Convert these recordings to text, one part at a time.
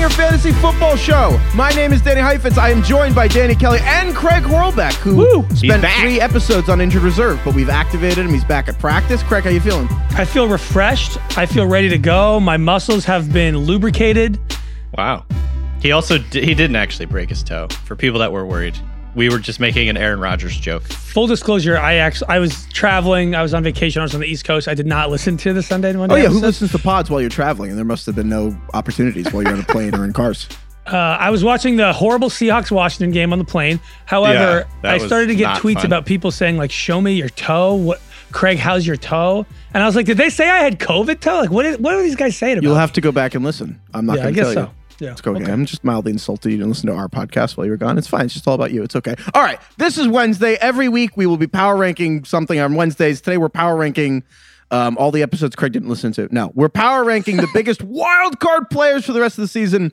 Welcome to the Ringer Fantasy Football Show. My name is Danny Heifetz. I am joined by Danny Kelly and Craig Horlbeck, who Woo, spent three episodes on injured reserve, but we've activated him. He's back at practice. Craig, how you feeling? I feel refreshed. I feel ready to go. My muscles have been lubricated. Wow. He also di- he didn't actually break his toe. For people that were worried, we were just making an Aaron Rodgers joke. Full disclosure, I actually I was traveling. I was on vacation. I was on the East Coast. I did not listen to the Sunday and Monday. Oh yeah, who listens to pods while you're traveling? And there must have been no opportunities while you're on a plane or in cars. Uh, I was watching the horrible Seahawks Washington game on the plane. However, Yeah, I started to get tweets fun. about people saying like, "Show me your toe." What, Craig? How's your toe? And I was like, "Did they say I had COVID toe? Like, what? Is, what are these guys saying about?" You'll me? have to go back and listen. I'm not yeah, I going to guess tell so. you. Yeah. It's okay. I'm just mildly insulted. You didn't listen to our podcast while you were gone. It's fine. It's just all about you. It's okay. All right. This is Wednesday. Every week we will be power ranking something on Wednesdays. Today we're power ranking um, all the episodes Craig didn't listen to. No, we're power ranking the biggest wild card players for the rest of the season.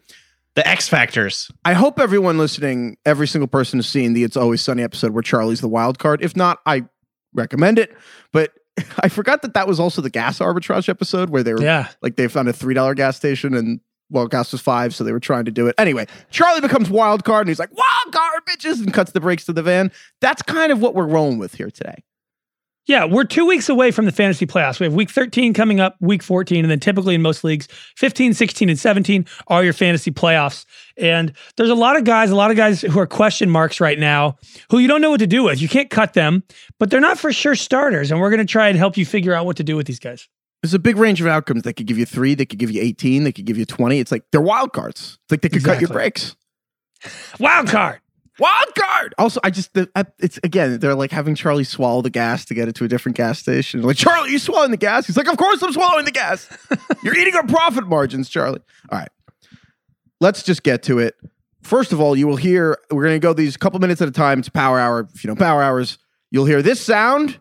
The X Factors. I hope everyone listening, every single person has seen the It's Always Sunny episode where Charlie's the wild card. If not, I recommend it. But I forgot that that was also the gas arbitrage episode where they were Yeah. like they found a three dollar gas station and well, gas was five, so they were trying to do it. Anyway, Charlie becomes wild card and he's like, wild card, bitches, and cuts the brakes to the van. That's kind of what we're rolling with here today. Yeah, we're two weeks away from the fantasy playoffs. We have week 13 coming up, week 14, and then typically in most leagues, 15, 16, and 17 are your fantasy playoffs. And there's a lot of guys, a lot of guys who are question marks right now who you don't know what to do with. You can't cut them, but they're not for sure starters. And we're going to try and help you figure out what to do with these guys. There's a big range of outcomes. They could give you three, they could give you 18, they could give you 20. It's like they're wild cards. It's like they could cut your brakes. Wild card. Wild card. Also, I just the, I, it's again they're like having Charlie swallow the gas to get it to a different gas station. Like Charlie, you swallowing the gas? He's like, of course I'm swallowing the gas. You're eating our profit margins, Charlie. All right, let's just get to it. First of all, you will hear we're going to go these couple minutes at a time. It's power hour. If you know power hours, you'll hear this sound.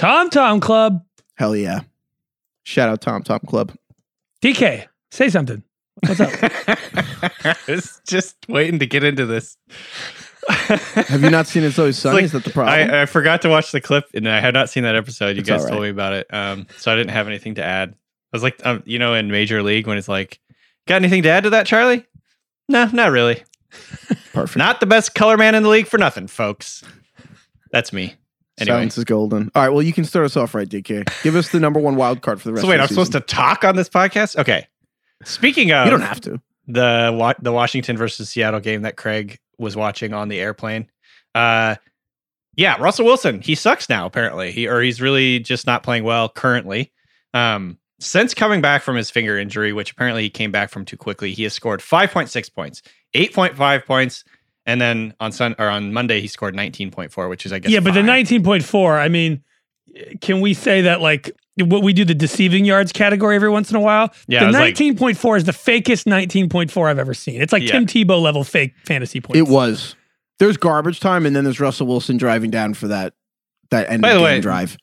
Tom Tom Club. Hell yeah! Shout out Tom Tom Club. DK, say something. What's up? I was just waiting to get into this. Have you not seen It's Always Sunny? like- Is that the problem? I, I forgot to watch the clip and I had not seen that episode. You It's guys all told me about it. Um, so I didn't have anything to add. I was like, um, you know, in Major League when it's like, got anything to add to that, Charlie? No, not really. Perfect. Not the best color man in the league for nothing, folks. That's me. Anyway. Silence is golden. All right. Well, you can start us off right, DK. Give us the number one wild card for the rest. So wait, of the I'm supposed to talk on this podcast? Okay. Speaking of You don't have to. the Wa- the Washington versus Seattle game that Craig was watching on the airplane. Uh yeah, Russell Wilson, he sucks now apparently. He or he's really just not playing well currently. Um since coming back from his finger injury, which apparently he came back from too quickly, he has scored 5.6 points, 8.5 points, And then on Sun or on Monday he scored 19.4, which is I guess yeah, but fine. the 19.4, I mean, can we say that like what we do the deceiving yards category every once in a while? Yeah, the it was like- 19.4 is the fakest 19.4 I've ever seen. It's like Yeah. Tim Tebow level fake fantasy points. It was. There's garbage time, and then there's Russell Wilson driving down for that that end By of the game way, drive.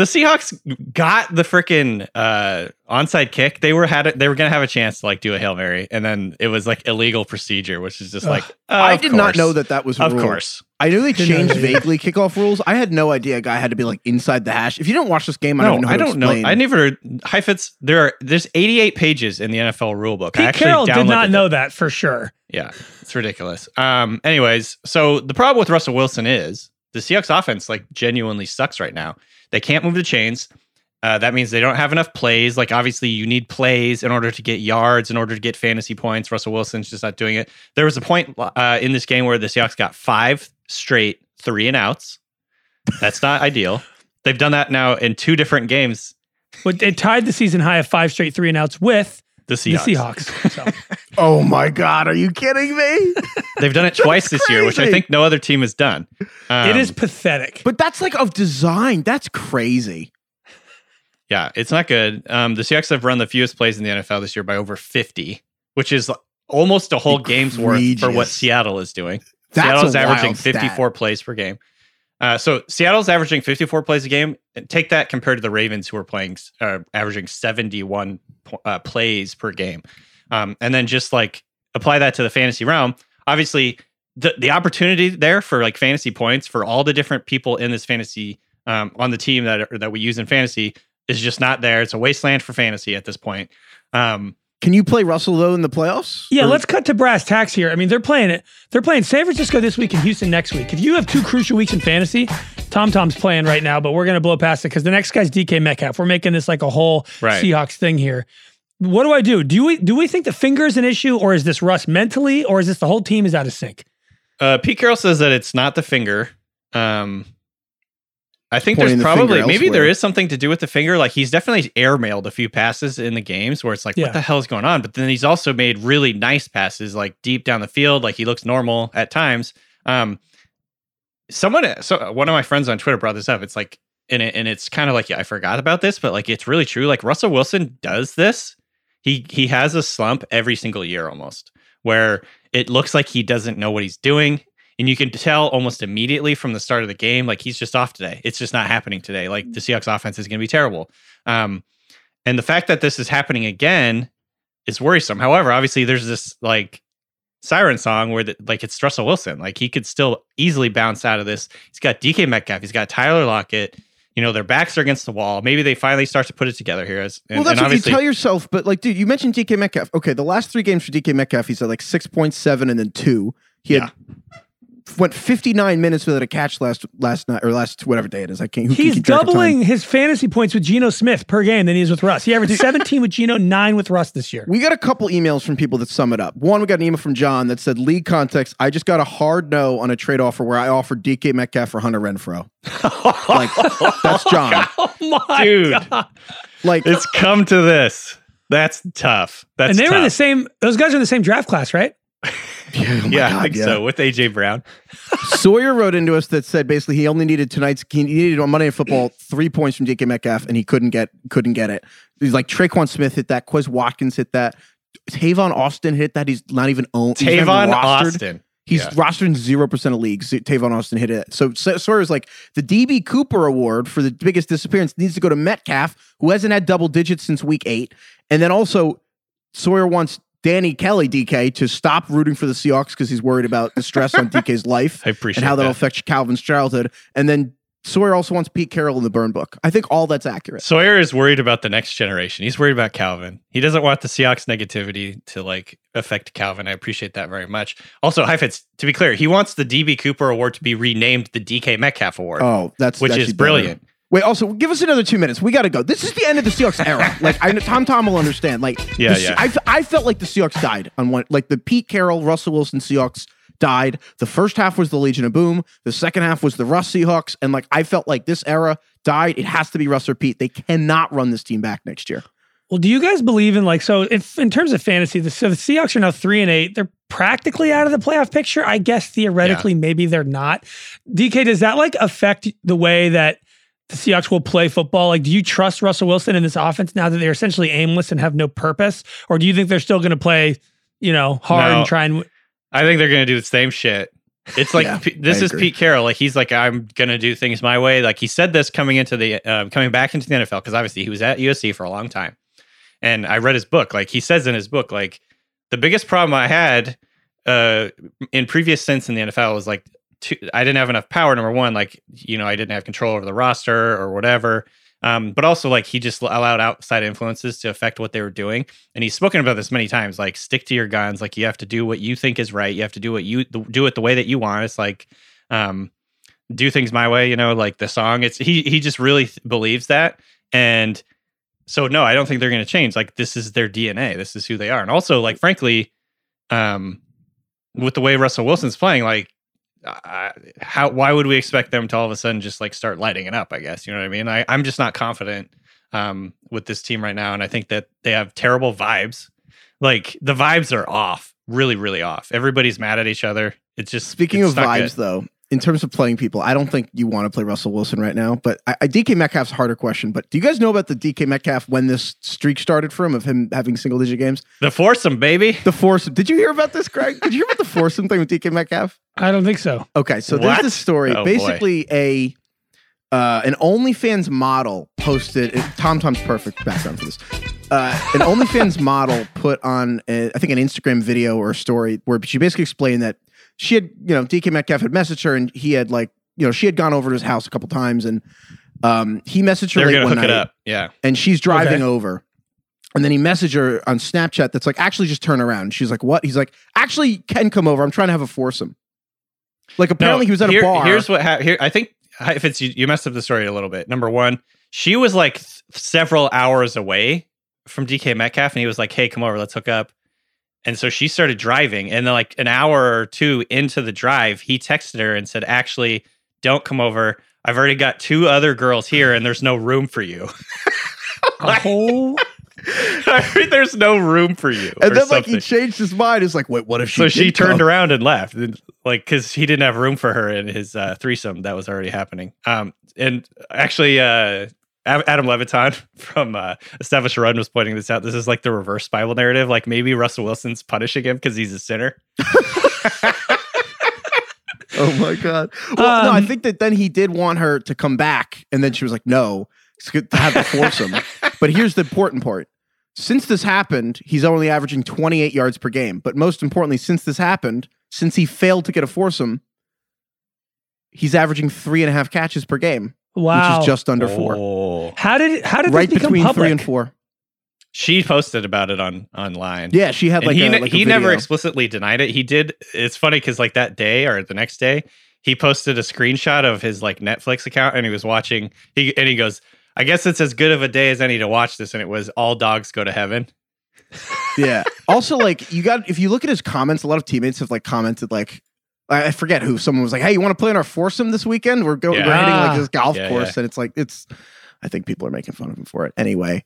The Seahawks got the freaking uh, onside kick. They were had it, they were gonna have a chance to like do a hail mary, and then it was like illegal procedure, which is just Ugh. like I of did not know that that was a Of rule. course, I knew they changed that either. vaguely kickoff rules. I had no idea a guy had to be like inside the hash. If you didn't watch this game, I no, don't know. How I to don't know. I never Heifetz. There are there's 88 pages in the NFL rule book. I Pete actually Carroll did downloaded not it. know that for sure. Yeah, it's ridiculous. Um, anyways, so the problem with Russell Wilson is the Seahawks offense like genuinely sucks right now. They can't move the chains. Uh, that means they don't have enough plays. Like obviously, you need plays in order to get yards, in order to get fantasy points. Russell Wilson's just not doing it. There was a point uh, in this game where the Seahawks got five straight three and outs. That's not ideal. They've done that now in two different games. But it tied the season high of five straight three and outs with The Seahawks. the Seahawks. So Oh my god, are you kidding me? They've done it twice this year, which I crazy. think no other team has done. Um, it is pathetic. but that's like of design. That's crazy. Yeah, it's not good. Um, the Seahawks have run the fewest plays in the NFL this year by over 50, which is almost a whole game's worth for what Egregious. Seattle is doing. That's Seattle's a averaging wild stat. 54 plays per game. Uh, so Seattle's averaging 54 plays a game. And Take that compared to the Ravens, who are playing uh, averaging 71 po- uh, plays per game, um, and then just like apply that to the fantasy realm. Obviously, the the opportunity there for like fantasy points for all the different people in this fantasy um, on the team that are, that we use in fantasy is just not there. It's a wasteland for fantasy at this point. Um, Can you play Russell though in the playoffs? Yeah, Or- let's cut to brass tacks here. I mean, they're playing it. They're playing San Francisco this week and Houston next week. If you have two crucial weeks in fantasy, Tom Tom's playing right now, but we're going to blow past it because the next guy's DK Metcalf. We're making this like a whole Right. Seahawks thing here. What do I do? Do we do we think the finger is an issue, or is this Russ mentally, or is this the whole team is out of sync? Uh, Pete Carroll says that it's not the finger. Um, I think Pointing there's the probably maybe there elsewhere. is something to do with the finger. Like he's definitely airmailed a few passes in the games where it's like, Yeah. what the hell is going on? But then he's also made really nice passes, like deep down the field. Like he looks normal at times. Um, someone, so one of my friends on Twitter brought this up. It's like, and it, and it's kind of like, yeah, I forgot about this, but like it's really true. Like Russell Wilson does this. He he has a slump every single year almost, where it looks like he doesn't know what he's doing. And you can tell almost immediately from the start of the game, like he's just off today. It's just not happening today. Like the Seahawks offense is going to be terrible. Um, and the fact that this is happening again is worrisome. However, obviously there's this like siren song where the, like it's Russell Wilson. Like he could still easily bounce out of this. He's got DK Metcalf. He's got Tyler Lockett. You know, their backs are against the wall. Maybe they finally start to put it together here. As, and, well, that's what you tell yourself. But like, dude, you mentioned DK Metcalf. Okay, the last three games for DK Metcalf, he's at like six point seven and then two. He had went fifty nine minutes without a catch last last night or last whatever day it is. I can't. Who can He's keep track of time? doubling his fantasy points with Geno Smith per game than he is with Russ. He averaged 17 with Geno, nine with Russ this year. We got a couple emails from people that sum it up. One, we got an email from John that said, "League context. I just got a hard no on a trade offer where I offered DK Metcalf for Hunter Renfrow. Like that's John. Oh my Dude. God. Like it's come to this. That's tough. That's and they were the same. Those guys are in the same draft class, right? yeah, oh yeah, I think yeah. so with AJ Brown. Sawyer wrote into us that said basically he only needed tonight's he needed on Monday Night Football three points from DK Metcalf and he couldn't get couldn't get it. He's like Tre'Quan Smith hit that, Quez Watkins hit that, Tavon Austin hit that. He's not even owned. Tavon. Austin. He's Yeah. rostered zero percent of leagues. Tavon Austin hit it. So Sawyer's like the DB Cooper Award for the biggest disappearance needs to go to Metcalf, who hasn't had double digits since week eight, and then also Sawyer wants Danny Kelly DK to stop rooting for the Seahawks because he's worried about the stress on DK's life I appreciate and how that'll that. affect Calvin's childhood. And then Sawyer also wants Pete Carroll in the burn book. I think all that's accurate. Sawyer is worried about the next generation. He's worried about Calvin. He doesn't want the Seahawks negativity to like affect Calvin. I appreciate that very much. Also, Heifetz, to be clear, he wants the DB Cooper Award to be renamed the DK Metcalf Award, Oh, that's which is better. brilliant. Wait, also give us another two minutes. We got to go. This is the end of the Seahawks era. Like I know Tom Tom will understand. Like Yeah, the Se- yeah. I, f- I felt like the Seahawks died on one. Like the Pete Carroll, Russell Wilson Seahawks died. The first half was the Legion of Boom. The second half was the Russ Seahawks. And like I felt like this era died. It has to be Russ or Pete. They cannot run this team back next year. Well, do you guys believe in like so? If in terms of fantasy, the, so the Seahawks are now three and eight. They're practically out of the playoff picture. I guess theoretically, maybe they're not. DK, does that like affect the way that the Seahawks will play football? Like, do you trust Russell Wilson in this offense now that they're essentially aimless and have no purpose, or do you think they're still going to play, you know, hard No. and try and? I think they're going to do the same shit. It's like Yeah, P- this I is agree. Pete Carroll. Like he's like I'm going to do things my way. Like he said this coming into the uh, coming back into the NFL because obviously he was at USC for a long time, and I read his book. Like he says in his book, like the biggest problem I had uh, in previous sense in the NFL was like two, I didn't have enough power. Number one, like you know I didn't have control over the roster or whatever. Um, but also like he just allowed outside influences to affect what they were doing. And he's spoken about this many times. Like stick to your guns. Like you have to do what you think is right. You have to do what you do it the way that you want. It's like um, do things my way. You know, like the song. It's he he just really th- believes that. And so no, I don't think they're going to change. Like this is their DNA. This is who they are. And also like frankly, um, with the way Russell Wilson's playing, like uh, how why would we expect them to all of a sudden just like start lighting it up? I guess you know what I mean. I, I'm just not confident um, with this team right now, and I think that they have terrible vibes. Like the vibes are off, really, really off. Everybody's mad at each other. It's just Speaking it's of vibes, good. though, in terms of playing people, I don't think you want to play Russell Wilson right now. But I, I, DK Metcalf's a harder question. But do you guys know about the DK Metcalf when this streak started for him of him having single digit games? the foursome, baby. The foursome. Did you hear about this, Greg? Did you hear about the foursome thing with DK Metcalf? I don't think so. Okay, so What? there's this story. Oh, boy. Basically, a uh, an OnlyFans model posted. Tom Tom's perfect background for this. Uh, an OnlyFans model put on, a, I think, an Instagram video or a story where she basically explained that she had, you know, DK Metcalf had messaged her and he had like, you know, she had gone over to his house a couple times and um, he messaged her They're late one hook night it up. Yeah. and she's driving Okay. over. And then he messaged her on Snapchat that's like, actually just turn around. And she's like, what? He's like, actually can come over. I'm trying to have a foursome. Like apparently he was at here- a bar. Here's what ha- here. I think if it's you, you messed up the story a little bit. Number one, she was like th- several hours away from DK Metcalf, and he was like, "Hey, come over, let's hook up." And so she started driving, and then like an hour or two into the drive, he texted her and said, "Actually, don't come over. I've already got two other girls here, and there's no room for you. A whole there's no room for you." and then like he changed his mind. It's like, wait, what if she so she turned come? around and left like because he didn't have room for her in his uh, threesome that was already happening um and actually uh Adam Levitan from uh, Established Run was pointing this out. This is like the reverse Bible narrative. Like maybe Russell Wilson's punishing him because he's a sinner. Oh my god. Well, no, I Um, think that then he did want her to come back, and then she was like, "No, it's good to have the foursome." but here's the important part: since this happened, he's only averaging 28 yards per game. But most importantly, since this happened, since he failed to get a foursome, he's averaging three and a half catches per game, wow. which is just under four. Oh. how did how did right this become between public? three and four. She posted about it on online. Yeah, she had like he a, ne- like a he never explicitly denied it. He did. It's funny because like that day or the next day, he posted a screenshot of his like Netflix account and he was watching. He and he goes, "I guess it's as good of a day as any to watch this." And it was all dogs go to heaven. Yeah. Also, like you got if you look at his comments, a lot of teammates have like commented like I I forget who. Someone was like, "Hey, you want to play in our foursome this weekend? We're going. Yeah. We're hitting like this golf Yeah, course, yeah. and it's like it's. I think people are making fun of him for it. Anyway,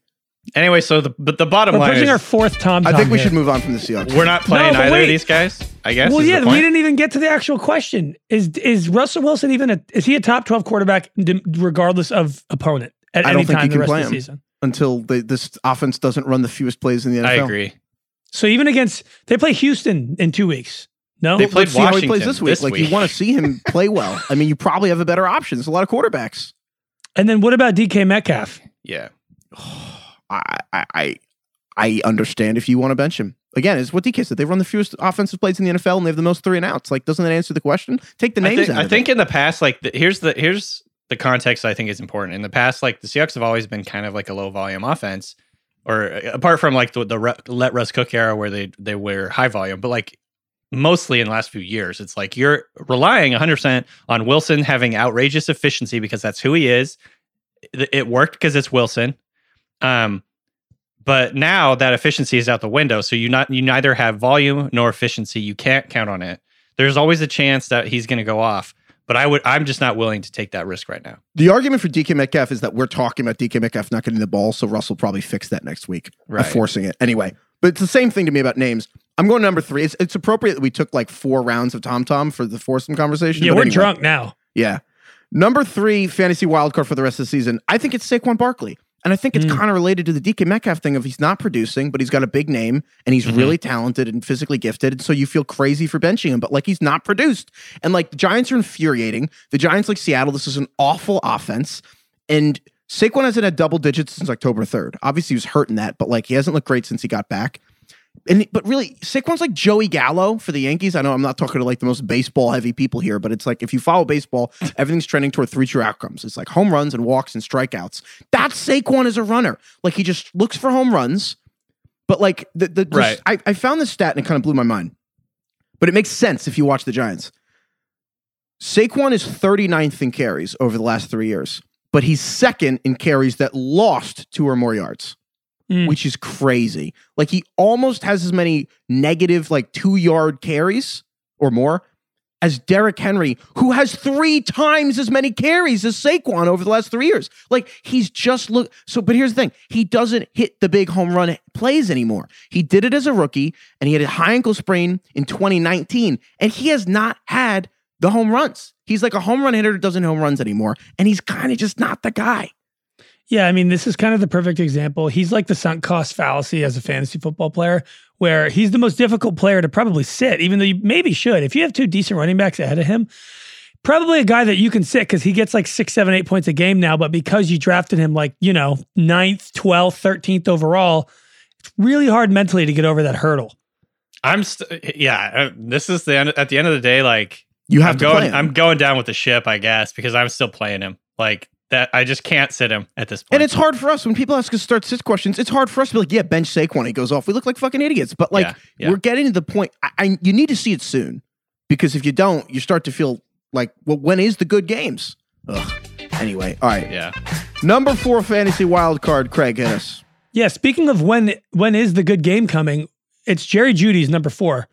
Anyway, so the but the bottom We're line pushing is our fourth Tom. I think we here. should move on from the Seahawks. we're not playing No, either wait. of these guys. I guess. Well, is the yeah, we didn't even get to the actual question. Is is Russell Wilson even a is he a top twelve quarterback regardless of opponent at I any don't think time you the can rest play of the him. season? until they, this offense doesn't run the fewest plays in the NFL. I agree. So even against they play Houston in two weeks. No, They played Let's see how he Washington plays this week. this like week. you want to see him play well. I mean, you probably have a better option. There's a lot of quarterbacks. and then what about DK Metcalf? Yeah. I I I, I understand if you want to bench him. Again, it's what DK said. They run the fewest offensive plays in the NFL, and they have the most three and outs. Like, doesn't that answer the question? Take the I names think, out. I think in the past, like the, here's the here's the context I think is important. In the past, like the Seahawks have always been kind of like a low volume offense, or uh, apart from like the the let Russ cook era where they they were high volume, but like mostly in the last few years, it's like you're relying 100 percent on Wilson having outrageous efficiency because that's who he is. It, worked because it's Wilson. Um, but now that efficiency is out the window, so you not you neither have volume nor efficiency. You can't count on it. There's always a chance that he's going to go off. But I would I'm just not willing to take that risk right now. The argument for DK Metcalf is that we're talking about DK Metcalf not getting the ball, so Russell probably fix that next week by forcing it. Anyway, but it's the same thing to me about names. I'm going number three. It's, it's appropriate that we took like four rounds of Tom Tom for the foursome conversation. Yeah, but we're anyway. drunk now. Yeah. Number three fantasy wildcard for the rest of the season. I think it's Saquon Barkley. And I think it's Mm. kind of related to the DK Metcalf thing of he's not producing, but he's got a big name and he's Mhm. really talented and physically gifted. And so you feel crazy for benching him, but like he's not produced. And like the Giants are infuriating. The Giants, like Seattle, this is an awful offense. And Saquon hasn't had double digits since October 3rd. Obviously, he was hurting that, but like he hasn't looked great since he got back. And but really, Saquon's like Joey Gallo for the Yankees. I know I'm not talking to like the most baseball heavy people here, but it's like if you follow baseball, everything's trending toward three true outcomes. It's like home runs and walks and strikeouts. That's Saquon as a runner. Like he just looks for home runs. But like the the, Right. I, I found this stat and it kind of blew my mind. But it makes sense if you watch the Giants. Saquon is 39th in carries over the last three years, but he's second in carries that lost two or more yards Mm. which is crazy. Like he almost has as many negative, like two yard carries or more as Derrick Henry, who has three times as many carries as Saquon over the last three years. Like he's just look. So, but here's the thing: he doesn't hit the big home run plays anymore. He did it as a rookie, and he had a high ankle sprain in 2019, and he has not had the home runs. He's like a home run hitter that doesn't home runs anymore, and he's kind of just not the guy. Yeah, I mean, this is kind of the perfect example. He's like the sunk cost fallacy as a fantasy football player, where he's the most difficult player to probably sit, even though you maybe should. If you have two decent running backs ahead of him, probably a guy that you can sit because he gets like six, seven, eight points a game now. But because you drafted him like, you know, ninth, 12th, 13th overall, it's really hard mentally to get over that hurdle. I'm st- yeah. uh, This is the end. At the end of the day, like You have I'm to going. play him. I'm going down with the ship, I guess, because I'm still playing him. Like that, I just can't sit him at this point. And it's hard for us when people ask us start sit questions. It's hard for us to be like, yeah, bench Saquon. He goes off. We look like fucking idiots. But like, Yeah, yeah. we're getting to the point. I, I you need to see it soon because if you don't, you start to feel like, well, when is the good games? Ugh. Anyway, all right. yeah. Number four fantasy wild card. Craig, hit us. Yeah, speaking of when when is the good game coming, it's Jerry Jeudy's number four.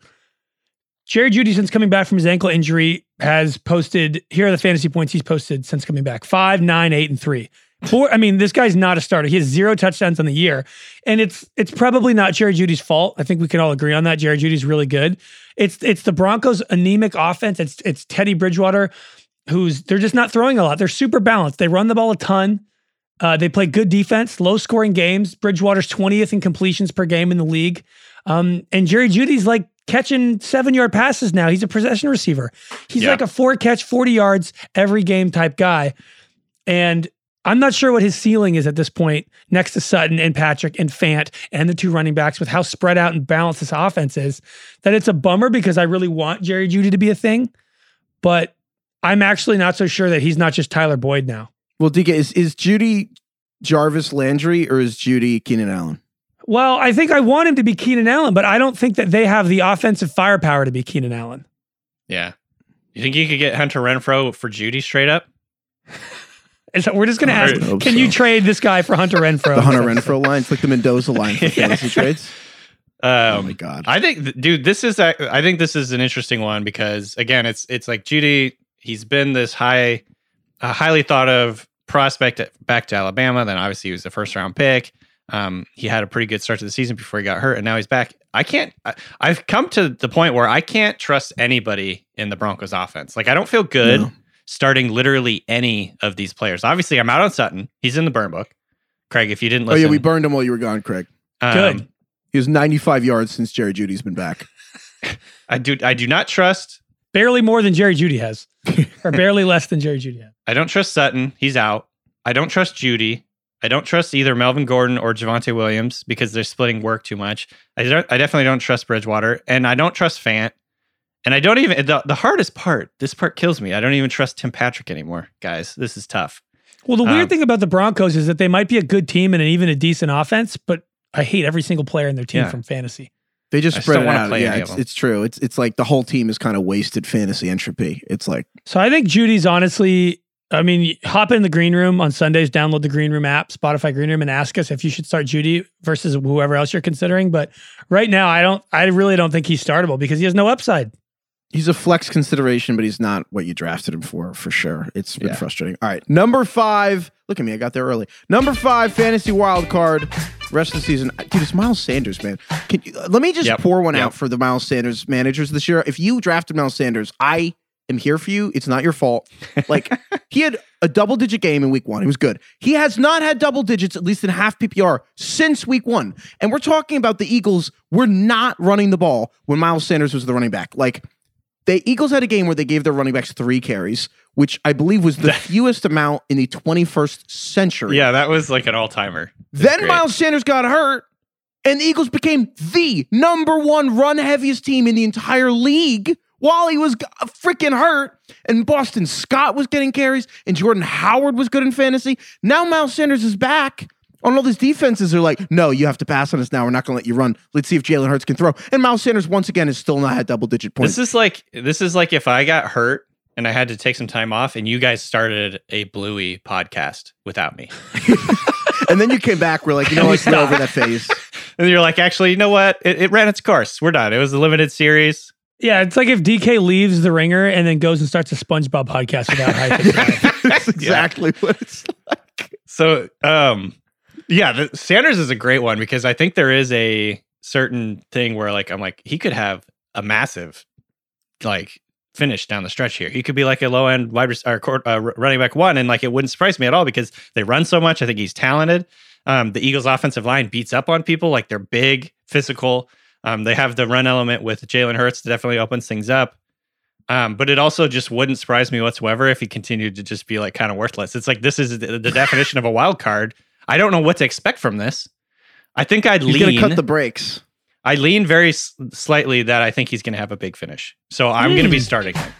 Jerry Jeudy, since coming back from his ankle injury, has posted here are the fantasy points he's posted since coming back: five, nine, eight, and three. Four. I mean, this guy's not a starter. He has zero touchdowns on the year, and it's it's probably not Jerry Jeudy's fault. I think we can all agree on that. Jerry Jeudy's really good. It's it's the Broncos' anemic offense. It's it's Teddy Bridgewater, who's they're just not throwing a lot. They're super balanced. They run the ball a ton. Uh, they play good defense, low scoring games. Bridgewater's 20th in completions per game in the league. Um, and Jerry Jeudy's like catching seven yard passes now. He's a possession receiver. He's Yeah. like a four catch, 40 yards every game type guy. And I'm not sure what his ceiling is at this point next to Sutton and Patrick and Fant and the two running backs with how spread out and balanced this offense is. That it's a bummer because I really want Jerry Jeudy to be a thing. But I'm actually not so sure that he's not just Tyler Boyd now. Well, DK, is, is Jeudy Jarvis Landry or is Jeudy Keenan Allen? Well, I think I want him to be Keenan Allen, but I don't think that they have the offensive firepower to be Keenan Allen. Yeah. You think you could get Hunter Renfrow for Jeudy straight up? And so we're just going to I ask, can so. you trade this guy for Hunter Renfrow? The Hunter Renfrow line. It's like the Mendoza line for Yeah. fantasy trades. Um, Oh my God. I think, dude, this is a- I think this is an interesting one because again, it's it's like Jeudy. He's been this high, a highly thought of prospect at, back to Alabama. Then obviously he was the first round pick. Um, he had a pretty good start to the season before he got hurt, and now he's back. I can't. I, I've come to the point where I can't trust anybody in the Broncos offense. Like I don't feel good No. starting literally any of these players. Obviously, I'm out on Sutton. He's in the burn book. Craig, if you didn't listen, Oh yeah, we burned him while you were gone, Craig. um, Good. He was 95 yards since Jerry Jeudy's been back. I do. I do not trust barely more than Jerry Jeudy has, or barely less than Jerry Jeudy has. I don't trust Sutton. He's out. I don't trust Jeudy. I don't trust either Melvin Gordon or Javonte Williams because they're splitting work too much. I don't. I definitely don't trust Bridgewater, and I don't trust Fant. And I don't even the, the hardest part. This part kills me. I don't even trust Tim Patrick anymore, guys. This is tough. Well, the weird Um, thing about the Broncos is that they might be a good team and an, even a decent offense, but I hate every single player in their team Yeah. from fantasy. They just I just spread don't it out. play Yeah, it's, it's true. It's it's like the whole team is kind of wasted fantasy entropy. It's like So I think Jeudy's honestly, I mean, hop in the green room on Sundays, download the green room app, Spotify green room, and ask us if you should start Jeudy versus whoever else you're considering. But right now, I don't, I really don't think he's startable because he has no upside. He's a flex consideration, but he's not what you drafted him for, for sure. It's been Yeah. frustrating. All right. Number five. Look at me. I got there early. Number five, fantasy wild card. Rest of the season. Dude, it's Miles Sanders, man. Can you, let me just Yep. pour one Yep. out for the Miles Sanders managers this year. If you drafted Miles Sanders, I am here for you. It's not your fault. Like, he had a double digit game in week one. It was good. He has not had double digits, at least in half PPR, since week one. And we're talking about the Eagles were not running the ball when Miles Sanders was the running back. Like, the Eagles had a game where they gave their running backs three carries, which I believe was the fewest amount in the 21st century. Yeah, that was like an all timer. Then Miles Sanders got hurt, and the Eagles became the number one run heaviest team in the entire league while he was uh, freaking hurt. And Boston Scott was getting carries, and Jordan Howard was good in fantasy. Now Miles Sanders is back. On all these defenses are like, no, you have to pass on us now. We're not going to let you run. Let's see if Jalen Hurts can throw. And Miles Sanders once again is still not had double digit points. This is like this is like if I got hurt and I had to take some time off, and you guys started a Bluey podcast without me, and then you came back. We're like, you know what? We're over that phase. and you're like, actually, you know what? It, it ran its course. We're done. It was a limited series. Yeah, it's like if DK leaves the ringer and then goes and starts a SpongeBob podcast without hype. That's exactly what it's like. So, um, yeah, the, Sanders is a great one because I think there is a certain thing where, like, I'm like, he could have a massive, like, finish down the stretch here. He could be like a low end wide rec- or court, uh, running back one, and like it wouldn't surprise me at all because they run so much. I think he's talented. Um, the Eagles' offensive line beats up on people like they're big, physical. Um, they have the run element with Jalen Hurts that definitely opens things up. Um, but it also just wouldn't surprise me whatsoever if he continued to just be like kind of worthless. It's like this is the, the definition of a wild card. I don't know what to expect from this. I think I'd He's going lean. to cut the brakes. I lean very s- slightly that I think he's going to have a big finish. So I'm going to be starting him.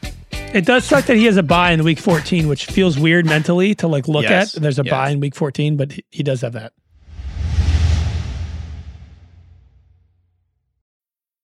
it does suck that he has a bye in week 14, which feels weird mentally to like look Yes, at. There's a yes. bye in week 14, but he, he does have that.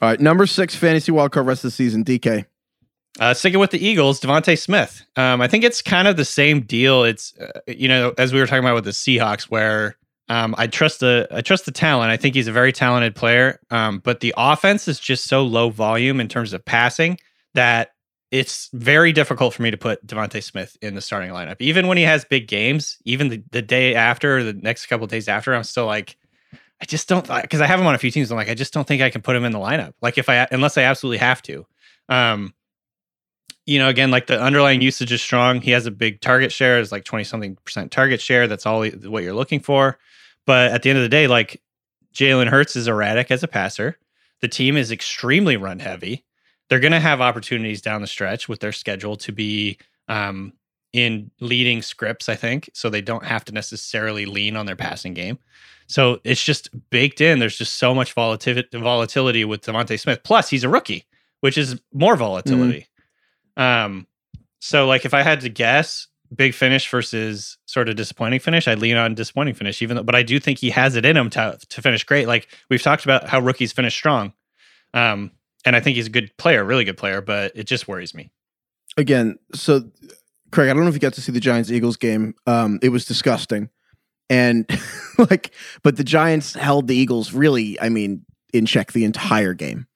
All right, number six fantasy wildcard rest of the season. DK. Uh, sticking with the Eagles, DeVonta Smith. Um, I think it's kind of the same deal. It's uh, you know as we were talking about with the Seahawks, where um, I trust the I trust the talent. I think he's a very talented player, um, but the offense is just so low volume in terms of passing that it's very difficult for me to put DeVonta Smith in the starting lineup. Even when he has big games, even the, the day after, the next couple days after, I'm still like, I just don't because I have him on a few teams. I'm like, I just don't think I can put him in the lineup. Like if I unless I absolutely have to. Um, you know, again, like the underlying usage is strong. He has a big target share, is like 20 something percent target share. That's all what you're looking for. But at the end of the day, like Jalen Hurts is erratic as a passer. The team is extremely run heavy. They're going to have opportunities down the stretch with their schedule to be um, in leading scripts, I think. So they don't have to necessarily lean on their passing game. So it's just baked in. There's just so much volatility, volatility with DeVonta Smith. Plus, he's a rookie, which is more volatility. Um, so like if I had to guess, big finish versus sort of disappointing finish, I'd lean on disappointing finish, even though but I do think he has it in him to to finish great. Like we've talked about how rookies finish strong. Um, and I think he's a good player, really good player, but it just worries me. Again, so Craig, I don't know if you got to see the Giants Eagles game. Um, it was disgusting. And like, but the Giants held the Eagles really, I mean, in check the entire game.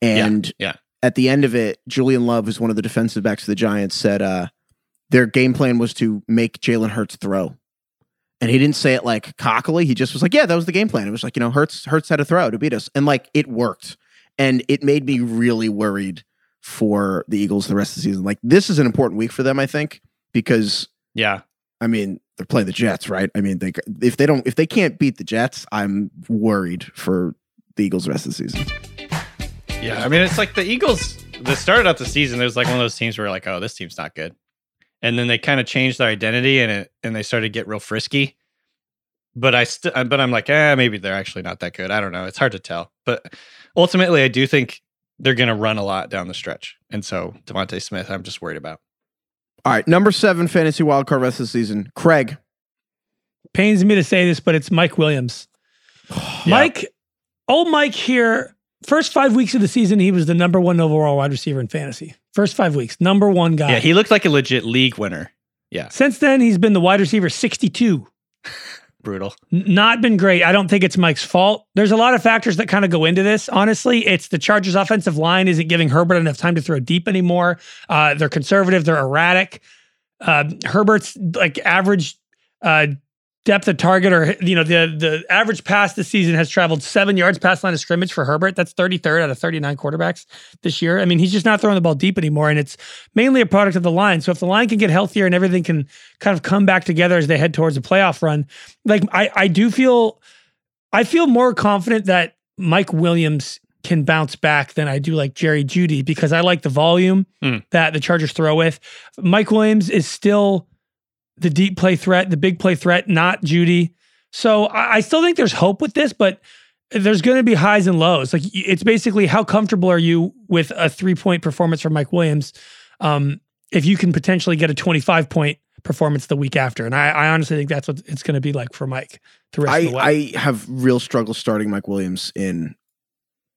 And yeah. at the end of it, Julian Love, who's one of the defensive backs of the Giants, said uh, their game plan was to make Jalen Hurts throw. And he didn't say it like cockily. He just was like, "Yeah, that was the game plan." It was like, you know, Hurts Hurts had a throw to beat us, and like it worked. And it made me really worried for the Eagles the rest of the season. Like this is an important week for them, I think, because Yeah. I mean they're playing the Jets, right? I mean they if they don't if they can't beat the Jets, I'm worried for the Eagles the rest of the season. Yeah. I mean, it's like the Eagles, they started out the season, there's like one of those teams where like, oh, this team's not good. And then they kind of changed their identity and it and they started to get real frisky. But I still but I'm like, eh, maybe they're actually not that good. I don't know. It's hard to tell. But ultimately I do think they're gonna run a lot down the stretch. And so DeVonta Smith, I'm just worried about. All right, number seven fantasy wildcard rest of the season. Craig. Pains me to say this, but it's Mike Williams. Mike, old Mike here. First five weeks of the season, he was the number one overall wide receiver in fantasy. First five weeks, number one guy. Yeah, he looked like a legit league winner. Yeah. Since then, he's been the wide receiver 62. Brutal. Not been great. I don't think it's Mike's fault. There's a lot of factors that kind of go into this. Honestly, it's the Chargers' offensive line isn't giving Herbert enough time to throw deep anymore. Uh, they're conservative. They're erratic. Uh, Herbert's like average uh, depth of target, or you know, the the average pass this season has traveled seven yards past line of scrimmage for Herbert. That's 33rd out of 39 quarterbacks this year. I mean, he's just not throwing the ball deep anymore, and it's mainly a product of the line. So if the line can get healthier and everything can kind of come back together as they head towards a playoff run, like I I do feel I feel more confident that Mike Williams can bounce back than I do like Jerry Jeudy because I like the volume Hmm. that the Chargers throw with. Mike Williams is still the deep play threat, the big play threat, not Jeudy. So I, I still think there's hope with this, but there's going to be highs and lows. Like it's basically how comfortable are you with a three point performance from Mike Williams? Um, if you can potentially get a 25 point performance the week after. And I, I honestly think that's what it's going to be like for Mike the rest of the way. I, I have real struggle starting Mike Williams in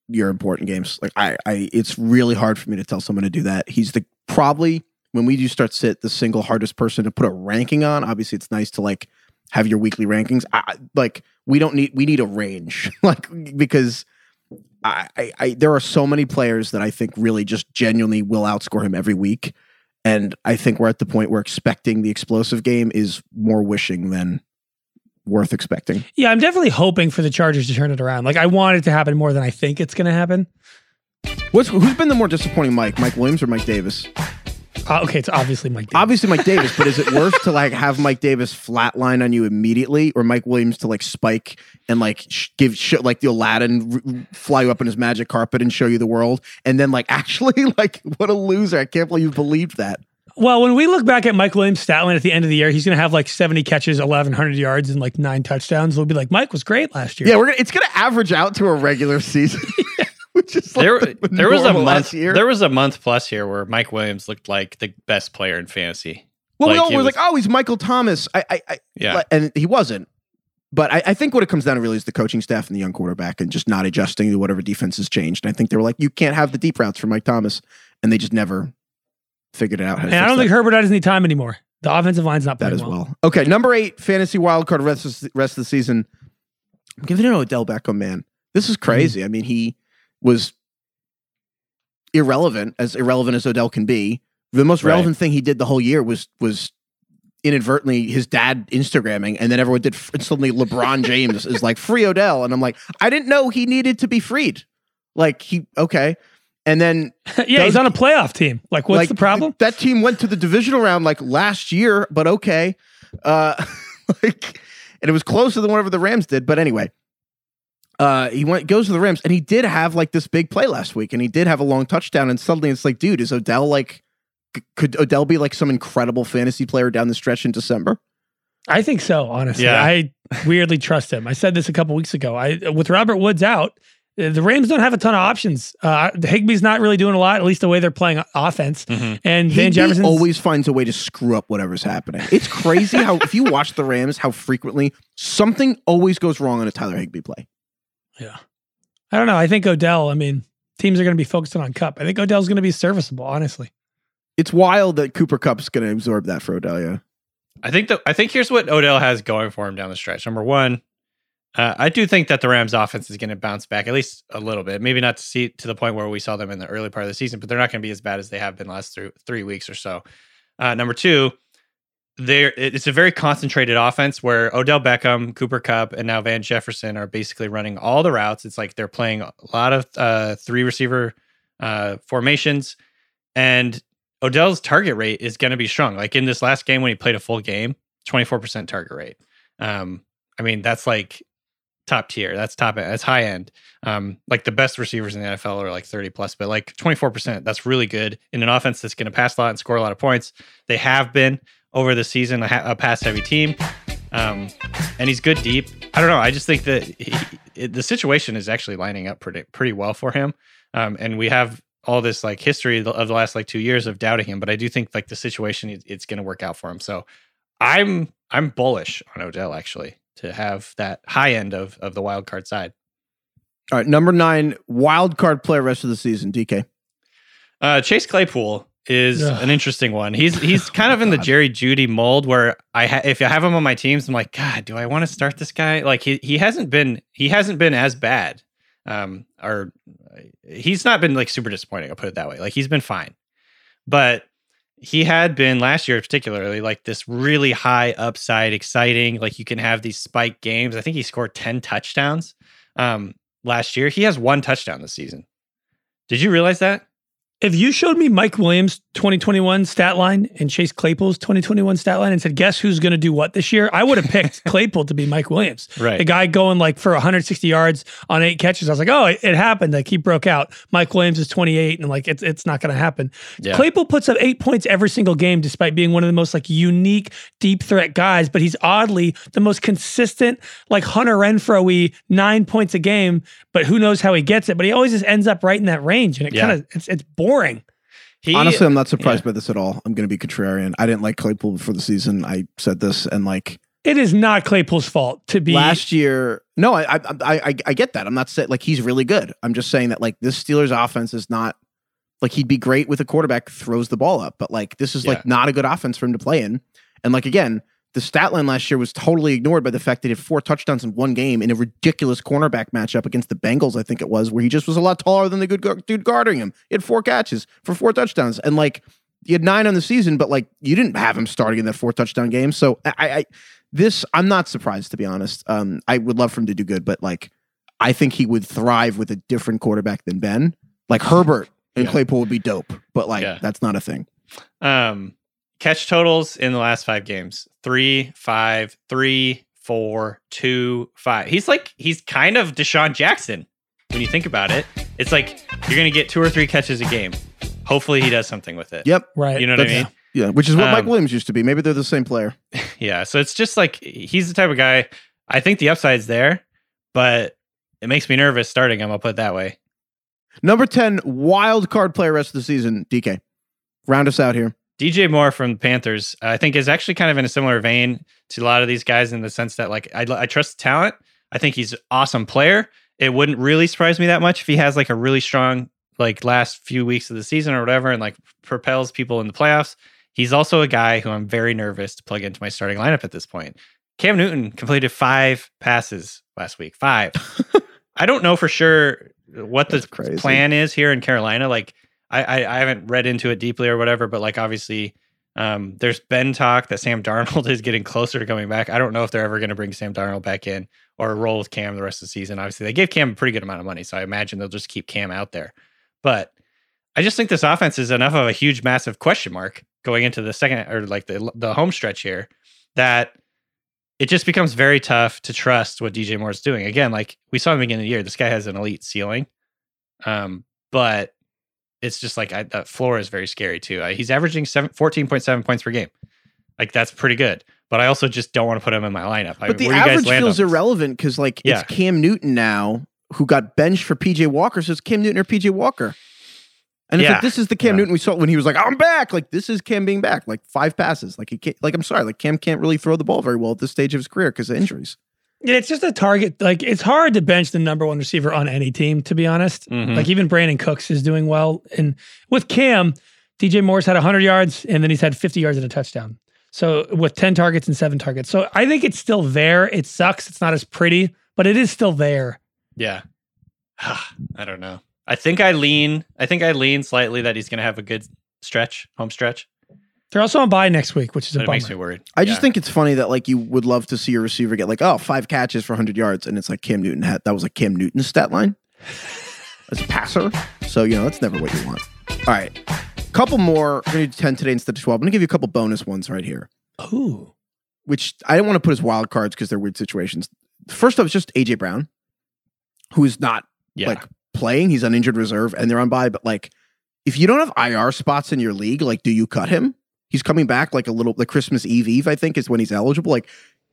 your important games. Like I, I it's really hard for me to tell someone to do that. He's the probably when we do start sit the single hardest person to put a ranking on. Obviously, it's nice to like have your weekly rankings. I, like we don't need we need a range like because I, I, I there are so many players that I think really just genuinely will outscore him every week. And I think we're at the point where expecting the explosive game is more wishing than worth expecting. Yeah, I'm definitely hoping for the Chargers to turn it around. Like I want it to happen more than I think it's going to happen. What's who's been the more disappointing Mike? Mike Williams or Mike Davis? Uh, okay, it's obviously Mike. Davis. Obviously Mike Davis, but is it worse to like have Mike Davis flatline on you immediately, or Mike Williams to like spike and like sh- give sh- like the Aladdin r- fly you up in his magic carpet and show you the world, and then like actually like what a loser! I can't believe you believed that. Well, when we look back at Mike Williams' stat line at the end of the year, he's going to have like 70 catches, 1,100 yards, and like nine touchdowns. We'll be like, Mike was great last year. Yeah, we're gonna it's gonna average out to a regular season, which is like There, the there was a month. year. There was a month plus here where Mike Williams looked like the best player in fantasy. well, we like, all were was- like, oh, he's Michael Thomas. I, I, I Yeah, Like, and he wasn't. But I, I think what it comes down to really is the coaching staff and the young quarterback and just not adjusting to whatever defense has changed. And I think they were like, you can't have the deep routes for Mike Thomas. And they just never figured it out. How to and I don't that, think Herbert has any time anymore. The offensive line's not that as well. well. Okay, number eight, fantasy wildcard rest of, rest of the season. I'm giving it to Odell Beckham, man. This is mm-hmm. crazy. I mean, he was irrelevant, as irrelevant as Odell can be. The most Right. relevant thing he did the whole year was was inadvertently his dad Instagramming, and then everyone did. f- Suddenly, LeBron James is like free Odell, and I'm like, I didn't know he needed to be freed. Like he okay, and then yeah, he's Does- on a playoff team. Like, what's like, the problem? That team went to the divisional round like last year, but okay. Uh, like, and it was closer than whatever the Rams did. But anyway, uh, he went goes to the Rams, and he did have like this big play last week, and he did have a long touchdown. And suddenly, it's like, dude, is Odell like? c- Could Odell be like some incredible fantasy player down the stretch in December? I think so, honestly. Yeah. I weirdly trust him. I said this a couple weeks ago. I with Robert Woods out, uh, the Rams don't have a ton of options. Uh, Higbee's not really doing a lot, at least the way they're playing offense. Mhm. And Van Jefferson always finds a way to screw up whatever's happening. It's crazy how if you watch the Rams, how frequently something always goes wrong on a Tyler Higbee play. Yeah. I don't know. I think Odell, I mean, teams are going to be focusing on Kupp. I think Odell's going to be serviceable, honestly. It's wild that Cooper Kupp's going to absorb that for Odell. Yeah. I think that I think here's what Odell has going for him down the stretch. Number one, uh, I do think that the Rams' offense is going to bounce back at least a little bit. Maybe not to see to the point where we saw them in the early part of the season, but they're not going to be as bad as they have been last three, three weeks or so. Uh, number two, there it's a very concentrated offense where Odell Beckham, Cooper Kupp, and now Van Jefferson are basically running all the routes. It's like they're playing a lot of uh, three receiver uh, formations. and Odell's target rate is going to be strong. Like in this last game when he played a full game, 24% target rate. Um, I mean, that's like top tier. That's top. That's high end. Um, like the best receivers in the NFL are like 30 plus, but like 24%, that's really good in an offense that's going to pass a lot and score a lot of points. They have been over the season a, a pass heavy team. Um, and he's good deep. I don't know. I just think that he, it, the situation is actually lining up pretty pretty well for him. Um, and we have all this like history of the, of the last like two years of doubting him, but I do think like the situation it- it's going to work out for him. So I'm I'm bullish on Odell actually to have that high end of of the wild card side. All right, number nine, wild card player rest of the season. DK. Uh, Chase Claypool is Ugh. an interesting one. He's he's kind of in the Jerry Jeudy mold where I ha- if I have him on my teams, I'm like, God, do I want to start this guy? Like he he hasn't been he hasn't been as bad, um, or uh, he's not been like super disappointing. I'll put it that way. Like he's been fine, but he had been last year particularly like this really high upside, exciting. Like you can have these spike games. I think he scored ten touchdowns um, last year. He has one touchdown this season. Did you realize that? If you showed me Mike Williams' 2021 stat line and Chase Claypool's 2021 stat line and said, guess who's going to do what this year? I would have picked Claypool to be Mike Williams. Right. The guy going like for 160 yards on eight catches. I was like, oh, it, it happened. Like he broke out. Mike Williams is 28 and like it's it's not going to happen. Yeah. Claypool puts up eight points every single game despite being one of the most like unique deep threat guys, but he's oddly the most consistent, like Hunter Renfrow-y nine points a game, but who knows how he gets it. But he always just ends up right in that range. And it Yeah. kind of it's it's boring. He, Honestly, I'm not surprised yeah. by this at all. I'm going to be contrarian. I didn't like Claypool before the season. I said this, and like It is not Claypool's fault to be last year. No, I, I, I, I, I get that. I'm not saying like he's really good. I'm just saying that like this Steelers offense is not like he'd be great with a quarterback throws the ball up, but like this is Yeah. like not a good offense for him to play in. And like again, the stat line last year was totally ignored by the fact that he had four touchdowns in one game in a ridiculous cornerback matchup against the Bengals. I think it was where he just was a lot taller than the good dude guarding him. He had four catches for four touchdowns, and like he had nine on the season, but like you didn't have him starting in that four touchdown game. So I, I this I'm not surprised to be honest. Um, I would love for him to do good, but like I think he would thrive with a different quarterback than Ben. Like Herbert and Yeah. Claypool would be dope, but like Yeah. that's not a thing. Um, catch totals in the last five games: three, five, three, four, two, five. He's like he's kind of DeSean Jackson when you think about it. It's like you're gonna get two or three catches a game. Hopefully, he does something with it. Yep. right. You know what I mean? Yeah, which is what Mike Um, Williams used to be. Maybe they're the same player. Yeah. So it's just like he's the type of guy. I think the upside's there, but it makes me nervous starting him. I'll put it that way. Number 10, wild card player rest of the season. DK. Round us out here. DJ Moore from the Panthers, I think, is actually kind of in a similar vein to a lot of these guys in the sense that, like, I, I trust the talent. I think he's an awesome player. It wouldn't really surprise me that much if he has like a really strong, like, last few weeks of the season or whatever, and like propels people in the playoffs. He's also a guy who I'm very nervous to plug into my starting lineup at this point. Cam Newton completed five passes last week. Five. I don't know for sure what the crazy. plan is here in Carolina. Like, I, I I haven't read into it deeply or whatever, but like obviously, um, there's been talk that Sam Darnold is getting closer to coming back. I don't know if they're ever going to bring Sam Darnold back in or roll with Cam the rest of the season. Obviously, they gave Cam a pretty good amount of money, so I imagine they'll just keep Cam out there. But I just think this offense is enough of a huge, massive question mark going into the second or like the the home stretch here that it just becomes very tough to trust what DJ Moore is doing. Again, like we saw in the beginning of the year, this guy has an elite ceiling, um, but it's just like I, that floor is very scary too. Uh, he's averaging seven, 14.7 points per game. Like that's pretty good. But I also just don't want to put him in my lineup. I- But the you guys average feels irrelevant because like Yeah. it's Cam Newton now who got benched for PJ Walker. So it's Cam Newton or PJ Walker. And it's Yeah. like this is the Cam Yeah. Newton we saw when he was like, I'm back. Like this is Cam being back. Like five passes. Like he can't, like I'm sorry, like Cam can't really throw the ball very well at this stage of his career because of injuries. Yeah, it's just a target. Like it's hard to bench the number one receiver on any team, to be honest. Mhm. Like even Brandin Cooks is doing well. And with Cam, DJ Moore's had 100 yards and then he's had 50 yards and a touchdown. So with 10 targets and seven targets. So I think it's still there. It sucks. It's not as pretty, but it is still there. Yeah. I don't know. I think I lean. I think I lean slightly that he's going to have a good stretch, home stretch. They're also on bye next week, which is a But bummer. makes me worried. I just Yeah. think it's funny that like you would love to see your receiver get like, oh, five catches for 100 yards. And it's like Cam Newton had that was like Cam Newton's stat line as a passer. So, you know, that's never what you want. All right. Couple more. We're gonna do ten today instead of twelve. I'm gonna give you a couple bonus ones right here, Ooh. which I don't want to put as wild cards because they're weird situations. First off, is just AJ Brown, who is not Yeah. like playing. He's on injured reserve and they're on bye. But like, if you don't have IR spots in your league, like, do you cut him? He's coming back like a little, like Christmas Eve Eve, I think, is when he's eligible. Like,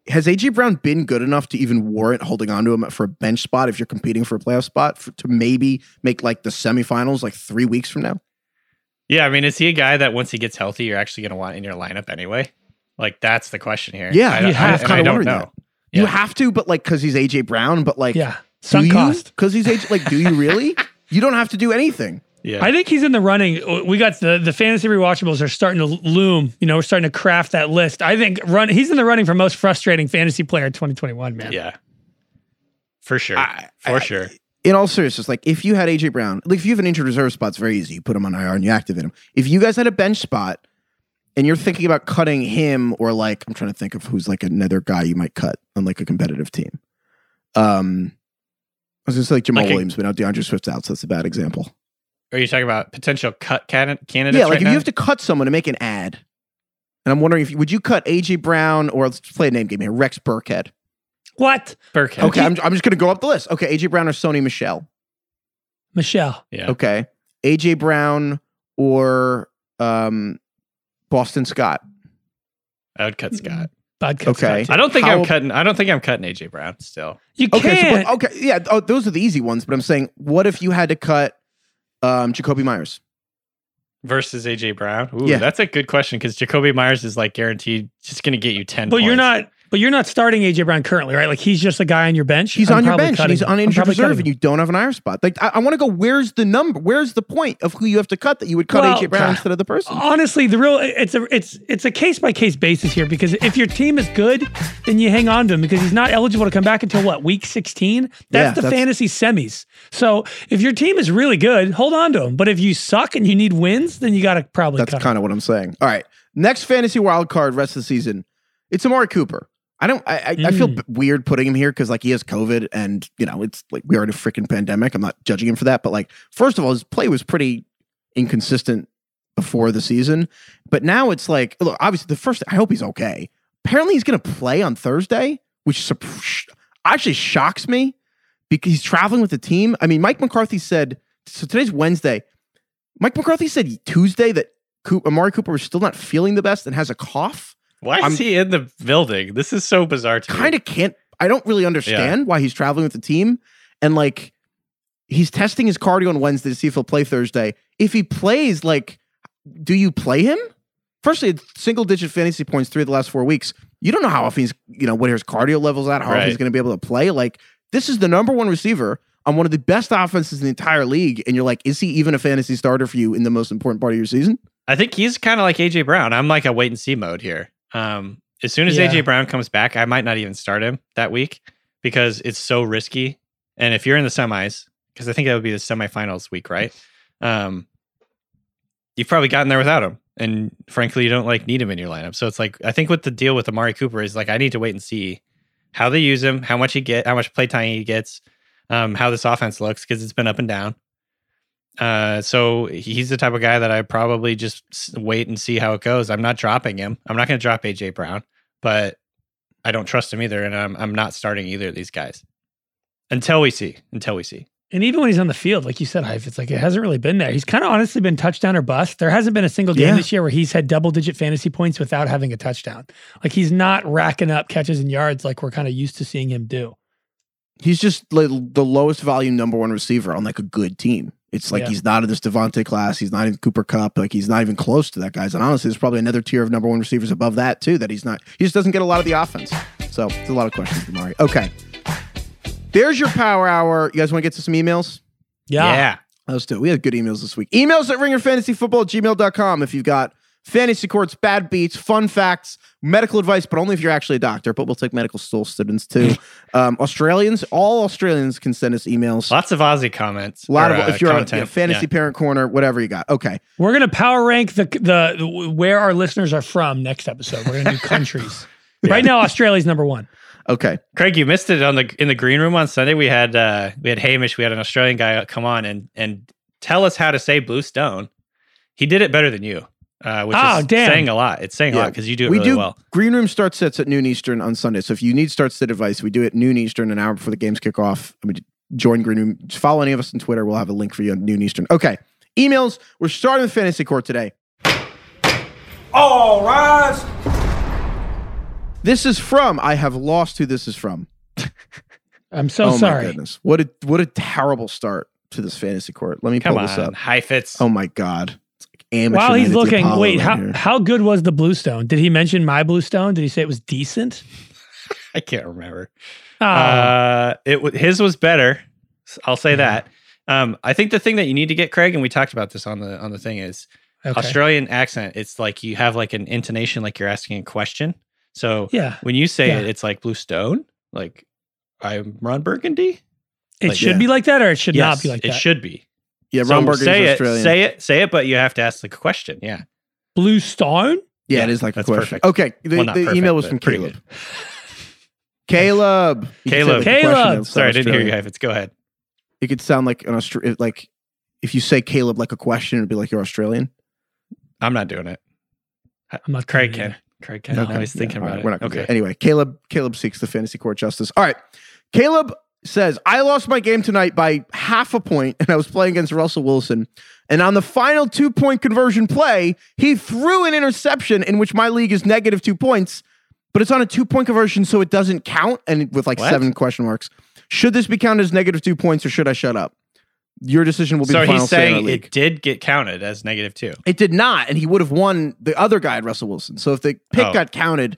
has AJ Brown been good enough to even warrant holding on to him for a bench spot if you're competing for a playoff spot for, to maybe make like the semifinals like three weeks from now? yeah, I mean, is he a guy that once he gets healthy, you're actually going to want in your lineup anyway? Like that's the question here. Yeah, I, you I, have kinda I don't know. that. You have to, but like, because he's AJ Brown, but like, Yeah. do Sunk cost. Because he's AJ, like, do you really? you don't have to do anything. Yeah, I think he's in the running. We got the the fantasy rewatchables are starting to loom. You know, we're starting to craft that list. I think run. He's in the running for most frustrating fantasy player in 2021. Man. yeah, for sure, I- for I- sure. in all seriousness, like if you had AJ Brown, like if you have an injured reserve spot, it's very easy. You put him on IR and you activate him. If you guys had a bench spot and you're thinking about cutting him or like I'm trying to think of who's like another guy you might cut on like a competitive team. Um I was gonna say like Jamaal Like a- Williams, but now D'Andre Swift's out, so that's a bad example. Are you talking about potential cut can- candidates? yeah, like right if now? you have to cut someone to make an add, and I'm wondering if you, would you cut AJ Brown or let's play a name game here, Rex Burkhead. What? Burkhead. Okay, I'm, I'm just gonna go up the list. Okay, AJ Brown or Sony Michel. Michel. Yeah. Okay. AJ Brown or um, Boston Scott. I would cut Scott. Bad cut Okay. Scott. I don't think How- I'm cutting. I don't think I'm cutting AJ Brown still. You Okay. So, can't. but- okay. Yeah. Oh, those are the easy ones. But I'm saying, what if you had to cut um, Jakobi Meyers? versus AJ Brown? Ooh, Yeah. that's a good question because Jakobi Meyers is like guaranteed just going to get you ten. but you're not. But you're not starting AJ Brown currently, right? Like he's just a guy on your bench. He's I'm on your bench and cutting he's on injured reserve and you don't have an IR spot. Like, I, I want to go, where's the number? Where's the point of who you have to cut that you would cut Well, AJ Brown instead of the person? Honestly, the real it's a it's it's a case by case basis here because if your team is good, then you hang on to him because he's not eligible to come back until what week sixteen. That's Yeah, the that's- fantasy semis. So if your team is really good, hold on to him. But if you suck and you need wins, then you got to probably That's kind of what I'm saying. All right. Next fantasy wild card rest of the season. It's Amari Cooper. I don't. I I, I feel Mm. b- weird putting him here because like he has COVID and you know it's like we are in a freaking pandemic. I'm not judging him for that, but like first of all, his play was pretty inconsistent before the season, but now it's like look. Obviously, the first. I hope he's okay. Apparently, he's going to play on Thursday, which actually shocks me because he's traveling with the team. I mean, Mike McCarthy said so. Today's Wednesday. Mike McCarthy said Tuesday that Coop, Amari Cooper was still not feeling the best and has a cough. Why is I'm- he in the building? This is so bizarre to me. Kind of can't. I don't really understand why he's traveling with the team. And like, he's testing his cardio on Wednesday to see if he'll play Thursday. If he plays, like, do you play him? Firstly, single digit fantasy points three of the last four weeks. You don't know how often he's, you know, what his cardio levels at, how often Right. he's going to be able to play. Like, this is the number one receiver on one of the best offenses in the entire league. And you're like, is he even a fantasy starter for you in the most important part of your season? I think he's kind of like AJ Brown. I'm like a wait and see mode here. Um, as soon as Yeah. AJ Brown comes back, I might not even start him that week because it's so risky. And if you're in the semis, because I think that would be the semifinals week, right? Um, you've probably gotten there without him, and frankly, you don't like need him in your lineup. So it's like I think what the deal with Amari Cooper is like I need to wait and see how they use him, how much he get, how much play time he gets, um, how this offense looks because it's been up and down. Uh, so he's the type of guy that I probably just wait and see how it goes. I'm not dropping him. I'm not going to drop AJ Brown, but I don't trust him either, and I'm I'm not starting either of these guys until we see. Until we see. And even when he's on the field, like you said, Hive, it's like it hasn't really been there. He's kind of honestly been touchdown or bust. There hasn't been a single game Yeah. this year where he's had double digit fantasy points without having a touchdown. Like he's not racking up catches and yards like we're kind of used to seeing him do. He's just like the lowest volume number one receiver on like a good team. It's like Yeah. he's not in this DeVonta class. He's not in Cooper Kupp. Like he's not even close to that guys. And honestly, there's probably another tier of number one receivers above that too. That he's not. He just doesn't get a lot of the offense. So it's a lot of questions for Mari. Okay, there's your power hour. You guys want to get to some emails? Yeah. Let's do it. We had good emails this week. Emails at ringerfantasyfootball at gmail.com if you've got fantasy courts, bad beats, fun facts, medical advice, but only if you're actually a doctor. But we'll take medical school students too. um, Australians, all Australians can send us emails. Lots of Aussie comments. A lot or, of uh, if you're on content. you know, fantasy Yeah. parent corner, whatever you got. Okay. We're gonna power rank the the where our listeners are from next episode. We're gonna do countries. Right now, Australia's number one. Okay. Craig, you missed it on the in the green room on Sunday. We had uh we had Hamish, we had an Australian guy come on and and tell us how to say blue stone. He did it better than you, uh, which Oh, is damn. saying a lot. It's saying a lot because you do it we really do well. green room start sets at noon Eastern on Sunday. So if you need start set advice, we do it noon Eastern, an hour before the games kick off. I mean, join green room. Just follow any of us on Twitter. We'll have a link for you on noon Eastern. Okay, emails. We're starting with fantasy court today. All rise. This is from. I have lost who this is from. I'm so oh my sorry. goodness! What a what a terrible start to this fantasy court. Let me Come pull this on, up. Heifetz. Oh my god! It's like amateur While he's looking, Apollo wait, right how here. how good was the blue stone? Did he mention my blue stone? Did he say it was decent? I can't remember. Oh, Uh, it w- his was better. I'll say Yeah. that. Um, I think the thing that you need to get, Craig, and we talked about this on the on the thing is okay. Australian accent. It's like you have like an intonation, like you're asking a question. So Yeah, when you say Yeah. it, it's like blue stone. Like I'm Ron Burgundy. it like, should yeah. be like that, or it should Yes, not be like that. it should be. Yeah, So Ron Burgundy's say it, Australian. say it, say it, but you have to ask the question. Yeah. Blue stone. Yeah, Yeah, it is like a question. perfect. Okay, the, Well, not the perfect, email was from pretty Caleb. good. Caleb. You could say Caleb. like a question Caleb. that's Sorry, I didn't hear you, Australian. Heifetz. Go ahead. It could sound like an Austra- like if you say Caleb like a question, it'd be like you're Australian. I'm not doing it. I'm not Craig doing it can. Craig can. Now he's yeah, thinking all right, about We're not okay. Anyway, Caleb. Caleb seeks the fantasy court justice. All right. Caleb says I lost my game tonight by half a point, and I was playing against Russell Wilson. And on the final two point conversion play, he threw an interception in which my league is negative two points, but it's on a two point conversion, so it doesn't count. And with like What? seven question marks, should this be counted as negative two points, or should I shut up? Your decision will be So the final he's say saying it did get counted as negative two. It did not, and he would have won the other guy at Russell Wilson. So if the pick Oh. got counted,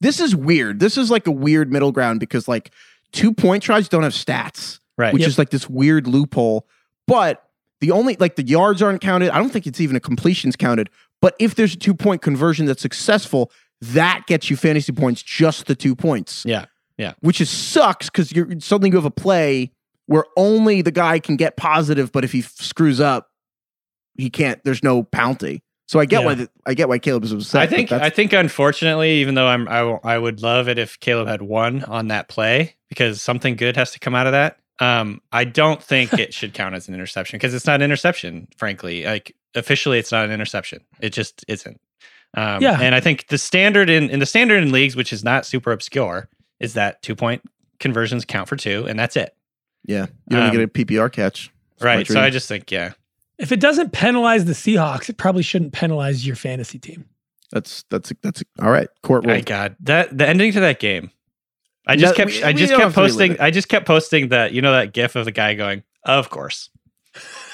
this is weird. This is like a weird middle ground because like two point tries don't have stats, Right. which Yep. is like this weird loophole. But the only like the yards aren't counted. I don't think it's even a completions counted. But if there's a two point conversion that's successful, that gets you fantasy points, just the two points. Yeah. Yeah. Which is sucks because you're suddenly you have a play where only the guy can get positive, but if he f- screws up, he can't. There's no penalty. So I get Yeah. why the, I get why Caleb is upset. I think I think unfortunately, even though I'm I, w- I would love it if Caleb had won on that play because something good has to come out of that. Um, I don't think it should count as an interception because it's not an interception. Frankly, like officially, it's not an interception. It just isn't. Um, Yeah. and I think the standard in in the standard in leagues, which is not super obscure, is that two point conversions count for two, and that's it. yeah, you don't um, get a PPR catch. Right. So. I just think, yeah, If it doesn't penalize the Seahawks, it probably shouldn't penalize your fantasy team. that's that's that's all right. Court my. God, that the ending to that game. I just No, kept we- I just kept have to relive posting. I just kept posting that you know that gif of the guy going, "Of course."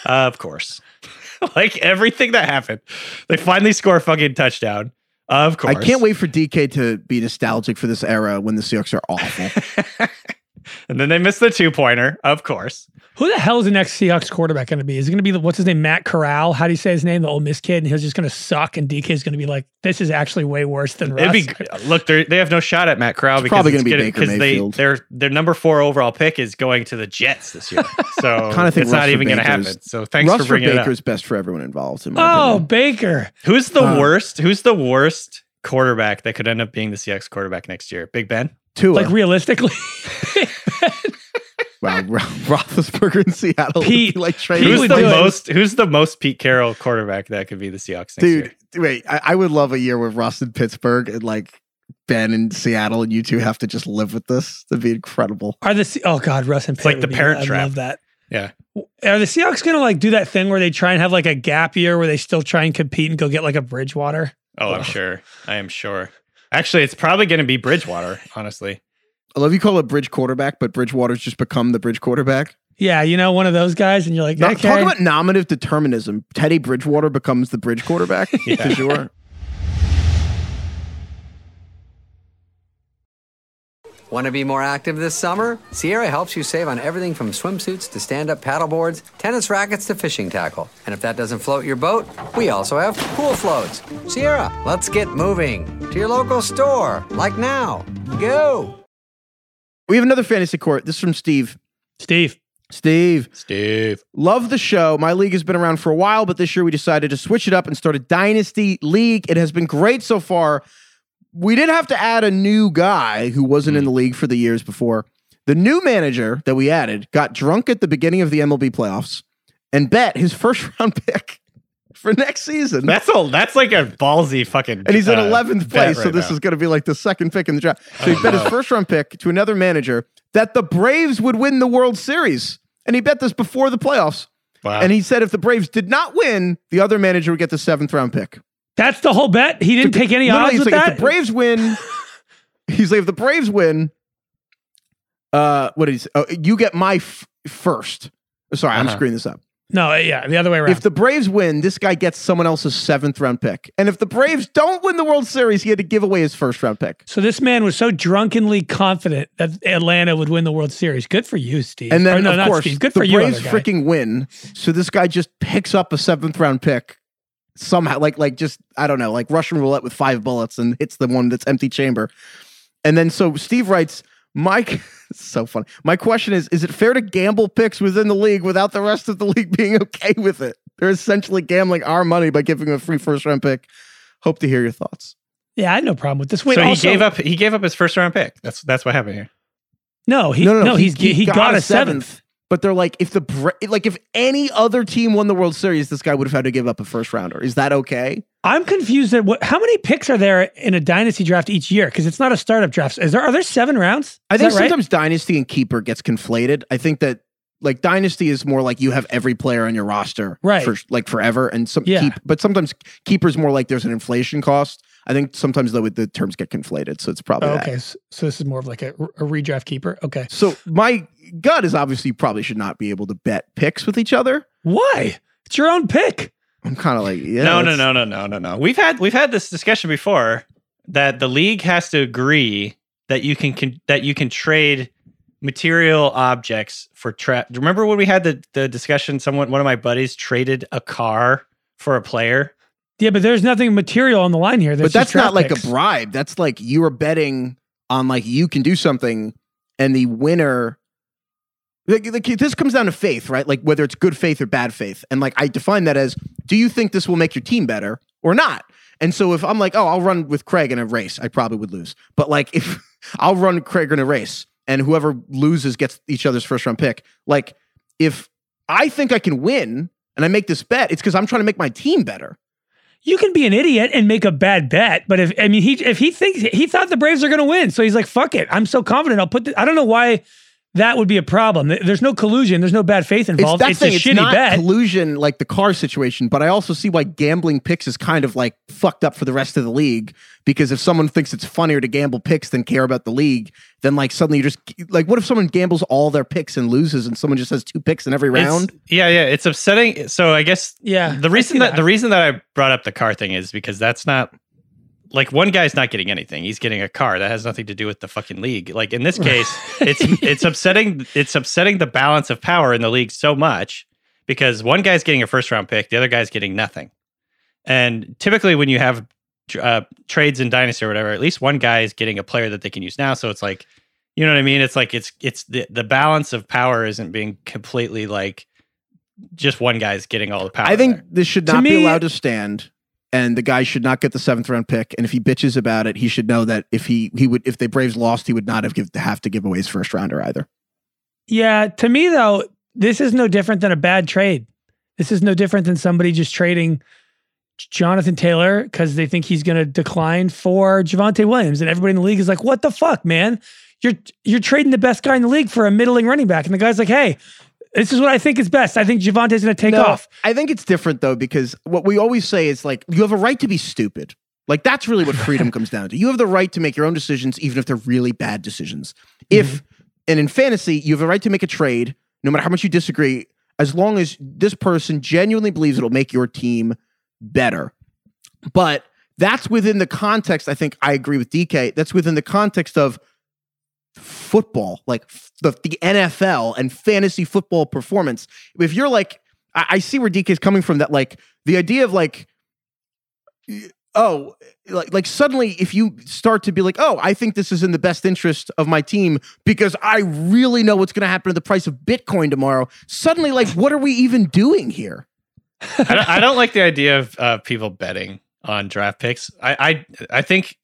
of course. like everything that happened. They finally score a fucking touchdown. Of course. I can't wait for DK to be nostalgic for this era when the Seahawks are awful. and then they missed the two pointer, of course. Who the hell is the next Seahawks quarterback going to be? Is it going to be the, what's his name, Matt Corral? How do you say his name? The Ole Miss kid, and he's just going to suck, and DK is going to be like, "This is actually way worse than Russ." It'd be look. They they have no shot at Matt Corral It's because probably gonna be getting- Baker 'cause they Mayfield. their their number four overall pick is going to the Jets this year. So Kinda think it's not even going to happen. So thanks Russ for bringing it up. Baker's best for everyone involved. In my oh, opinion. Baker. Who's the Uh, worst? Who's the worst quarterback that could end up being the CX quarterback next year? Big Ben. Tua. Like realistically, wow, Ro- Roethlisberger in Seattle. would Pete- be like Pete. Who's the do most? Who's the most Pete Carroll quarterback that could be the Seahawks next dude. year? Wait, I, I would love a year with Russ in Pittsburgh and like Ben in Seattle, and you two have to just live with this. That'd be incredible. are the Se- oh god, Russ and Pitt like would the be- Parent I Trap. love that. Yeah. Are the Seahawks going to like do that thing where they try and have like a gap year where they still try and compete and go get like a Bridgewater? Oh, I'm sure. I am sure. Actually, it's probably going to be Bridgewater. Honestly, I love you call it bridge quarterback, but Bridgewater's just become the bridge quarterback. Yeah, you know, one of those guys, and you're like, Now, okay. Talk about nominative determinism. Teddy Bridgewater becomes the bridge quarterback. Yeah. For sure. Want to be more active this summer? Sierra helps you save on everything from swimsuits to stand up paddleboards, tennis rackets to fishing tackle. And if that doesn't float your boat, we also have pool floats. Sierra, let's get moving to your local store, like now. Go! We have another fantasy court. This is from Steve. Steve. Steve, Steve. love the show. My league has been around for a while, but this year we decided to switch it up and start a dynasty league. It has been great so far. We did have to add a new guy who wasn't in the league for the years before. The new manager that we added got drunk at the beginning of the MLB playoffs and bet his first round pick for next season. That's a that's like a ballsy fucking. and he's in uh, 11th bet place, so this now. is going to be like the second pick in the draft. So he bet his first round pick to another manager that the Braves would win the World Series, and he bet this before the playoffs. wow. And he said if the Braves did not win, the other manager would get the seventh round pick. That's the whole bet. He didn't take any Literally, odds he's with like, that. If the Braves win, he's like, if the Braves win, uh, what did he say? Oh, you get my f- first. Sorry, I'm Uh-huh. screwing this up. No, uh, yeah, the other way around. If the Braves win, this guy gets someone else's seventh round pick. And if the Braves don't win the World Series, he had to give away his first round pick. so this man was so drunkenly confident that Atlanta would win the World Series. Good for you, Steve. And then, Or no, of course, Steve. Good the for you, Braves freaking win. So this guy just picks up a seventh round pick somehow, like like just I don't know, like Russian roulette with five bullets and hits the one that's empty chamber. And then so Steve writes, Mike, so funny. My question is: Is it fair to gamble picks within the league without the rest of the league being okay with it? They're essentially gambling our money by giving him a free first round pick. Hope to hear your thoughts. Yeah, I had no problem with this. Wait, so he also- gave up. He gave up his first round pick. That's that's what happened here. No, he, no, he's he, got, a seventh. But they're like, if the like if any other team won the World Series, this guy would have had to give up a first rounder. Is that okay? I'm confused at what. How many picks are there in a dynasty draft each year? Because it's not a startup draft. Is there? Are there seven rounds? I Is think that right? sometimes Dynasty and Keeper gets conflated. I think that like Dynasty is more like you have every player on your roster Right. for like forever, and some Yeah. keep, but sometimes Keeper's more like there's an inflation cost. I think sometimes though the terms get conflated, so it's probably Oh, that. okay, so, so this is more of like a, a redraft keeper. Okay, So my gut is obviously you probably should not be able to bet picks with each other. why? It's your own pick. I'm kind of like yeah, no, no, no, no, no, no, no. We've had we've had this discussion before that the league has to agree that you can, can that you can trade material objects for tra- Remember when we had the the discussion? Someone, one of my buddies, traded a car for a player. Yeah, but there's nothing material on the line here. But that's not draft like a bribe. That's like you are betting on like you can do something, and the winner. Like, like, this comes down to faith, right? Like whether it's good faith or bad faith, and like I define that as: Do you think this will make your team better or not? And so if I'm like, oh, I'll run with Craig in a race, I probably would lose. But like if I'll run Craig in a race, and whoever loses gets each other's first round pick. Like if I think I can win and I make this bet, it's because I'm trying to make my team better. You can be an idiot and make a bad bet, but if I mean he if he thinks he thought the Braves are going to win, so he's like, "Fuck it, I'm so confident. I'll put." The, I don't know why that would be a problem. There's no collusion. There's no bad faith involved. It's It's, that thing. a It's shitty not bet. collusion like the car situation, but I also see why gambling picks is kind of like fucked up for the rest of the league. Because if someone thinks it's funnier to gamble picks than care about the league, then like suddenly you just like, what if someone gambles all their picks and loses, and someone just has two picks in every It's- round? yeah, yeah, it's upsetting. So I guess yeah, the reason see that, the reason that I brought up the car thing is because that's not like one guy's not getting anything. He's getting a car that has nothing to do with the fucking league. Like in this case, it's it's upsetting it's upsetting the balance of power in the league so much because one guy's getting a first round pick, the other guy's getting nothing. And typically when you have uh, trades in dynasty or whatever, at least one guy is getting a player that they can use now. So it's like, you know what I mean? It's like it's it's the the balance of power isn't being completely like just one guy's getting all the power. I think there. this should To not be me- allowed to stand. And the guy should not get the seventh round pick. And if he bitches about it, he should know that if he he would if the Braves lost, he would not have give, have to give away his first rounder either. Yeah, to me though, this is no different than a bad trade. This is no different than somebody just trading Jonathan Taylor because they think he's going to decline for Javonte Williams, and everybody in the league is like, "What the fuck, man? You're you're trading the best guy in the league for a middling running back," and the guy's like, "Hey." This is what I think is best. I think Javonte's going to take No, off. I think it's different though because what we always say is like you have a right to be stupid. Like that's really what freedom comes down to. You have the right to make your own decisions, even if they're really bad decisions. If mm-hmm. and in fantasy, you have a right to make a trade, no matter how much you disagree, as long as this person genuinely believes it'll make your team better. But that's within the context. I think I agree with DK. That's within the context of football, like the, the NFL and fantasy football performance. If you're like, I, I see where DK is coming from. That like the idea of like, oh, like like suddenly if you start to be like, oh, I think this is in the best interest of my team because I really know what's going to happen to the price of Bitcoin tomorrow. Suddenly, like, what are we even doing here? I don't, I don't like the idea of uh, people betting on draft picks. I, I I think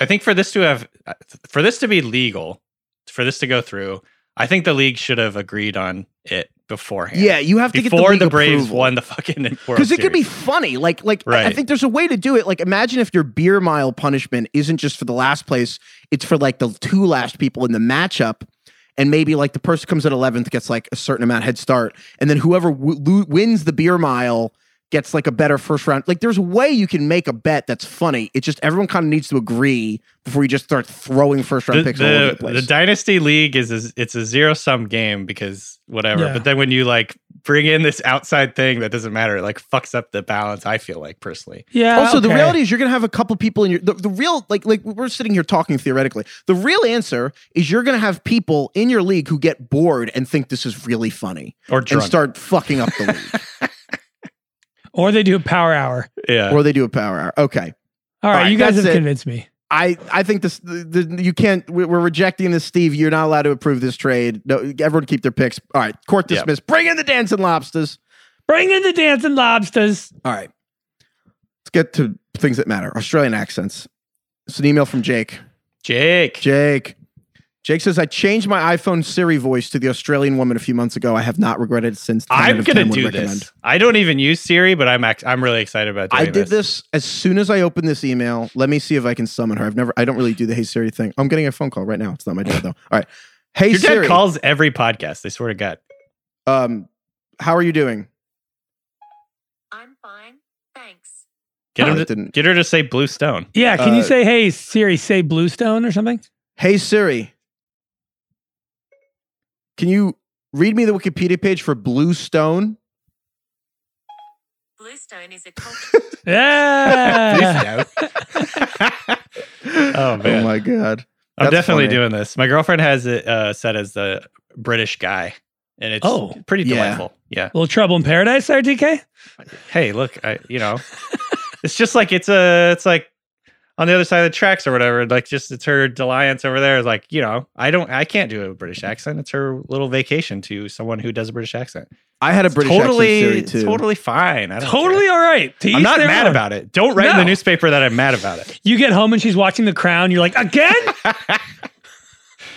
I think for this to have for this to be legal, for this to go through, I think the league should have agreed on it beforehand. Yeah, you have to get the before the Braves approval. won the fucking because it could be funny. Like, like I- I think there's a way to do it. Like, imagine if your beer mile punishment isn't just for the last place; it's for like the two last people in the matchup, and maybe like the person comes at eleventh gets like a certain amount head start, and then whoever w- lo- wins the beer mile gets like a better first round. Like, there's a way you can make a bet that's funny. It's just everyone kind of needs to agree before you just start throwing first round the, picks all over the the, place. the dynasty league is a, it's a zero sum game because whatever. Yeah. But then when you like bring in this outside thing that doesn't matter, it like fucks up the balance. I feel like personally. Yeah. also, the reality is you're gonna have a couple people in your the, the real like like we're sitting here talking theoretically. The real answer is you're gonna have people in your league who get bored and think this is really funny Or drunk. and start fucking up the league, or they do a power hour. yeah. or they do a power hour. Okay, All right, right, you guys have it. convinced me. I I think this the, the, you can't we- we're rejecting this, Steve. You're not allowed to approve this trade. No, everyone keep their picks. All right, court Yeah. dismissed. Bring in the dancing lobsters. Bring in the dancing lobsters. All right, let's get to things that matter. Australian accents. It's an email from Jake. Jake. Jake. Jake says, I changed my iPhone Siri voice to the Australian woman a few months ago. I have not regretted it since. I'm gonna do recommend. this. I don't even use Siri, but I'm act- I'm really excited about doing I did this as soon as I opened this email. Let me see if I can summon her. I've never, I don't really do the Hey Siri thing. I'm getting a phone call right now. It's not my dad though. All right. Hey Your dad Siri. calls every podcast. I swear to God. um, how are you doing? I'm fine, thanks. Get Oh, him to, didn't- get her to say Bluestone. Yeah, can Uh, you say, "Hey Siri, say Bluestone" or something? Hey Siri. Can you read me the Wikipedia page for Bluestone? Bluestone is a culture. Yeah. oh man. Oh my God. I'm definitely funny. doing this. My girlfriend has it uh, set as the British guy, and it's Oh. pretty Yeah. delightful. Yeah. little trouble in paradise, there, DK. Hey, look, I you know, it's just like it's a it's like on the other side of the tracks or whatever. Like just it's her alliance over there. Like you know, I don't, I can't do a British accent. It's her little vacation to someone who does a British accent. I had a British totally, accent too. totally fine. I don't Totally care. all right. To I'm not mad own. about it. Don't write in the newspaper that I'm mad about it. You get home and she's watching The Crown. You're like, again?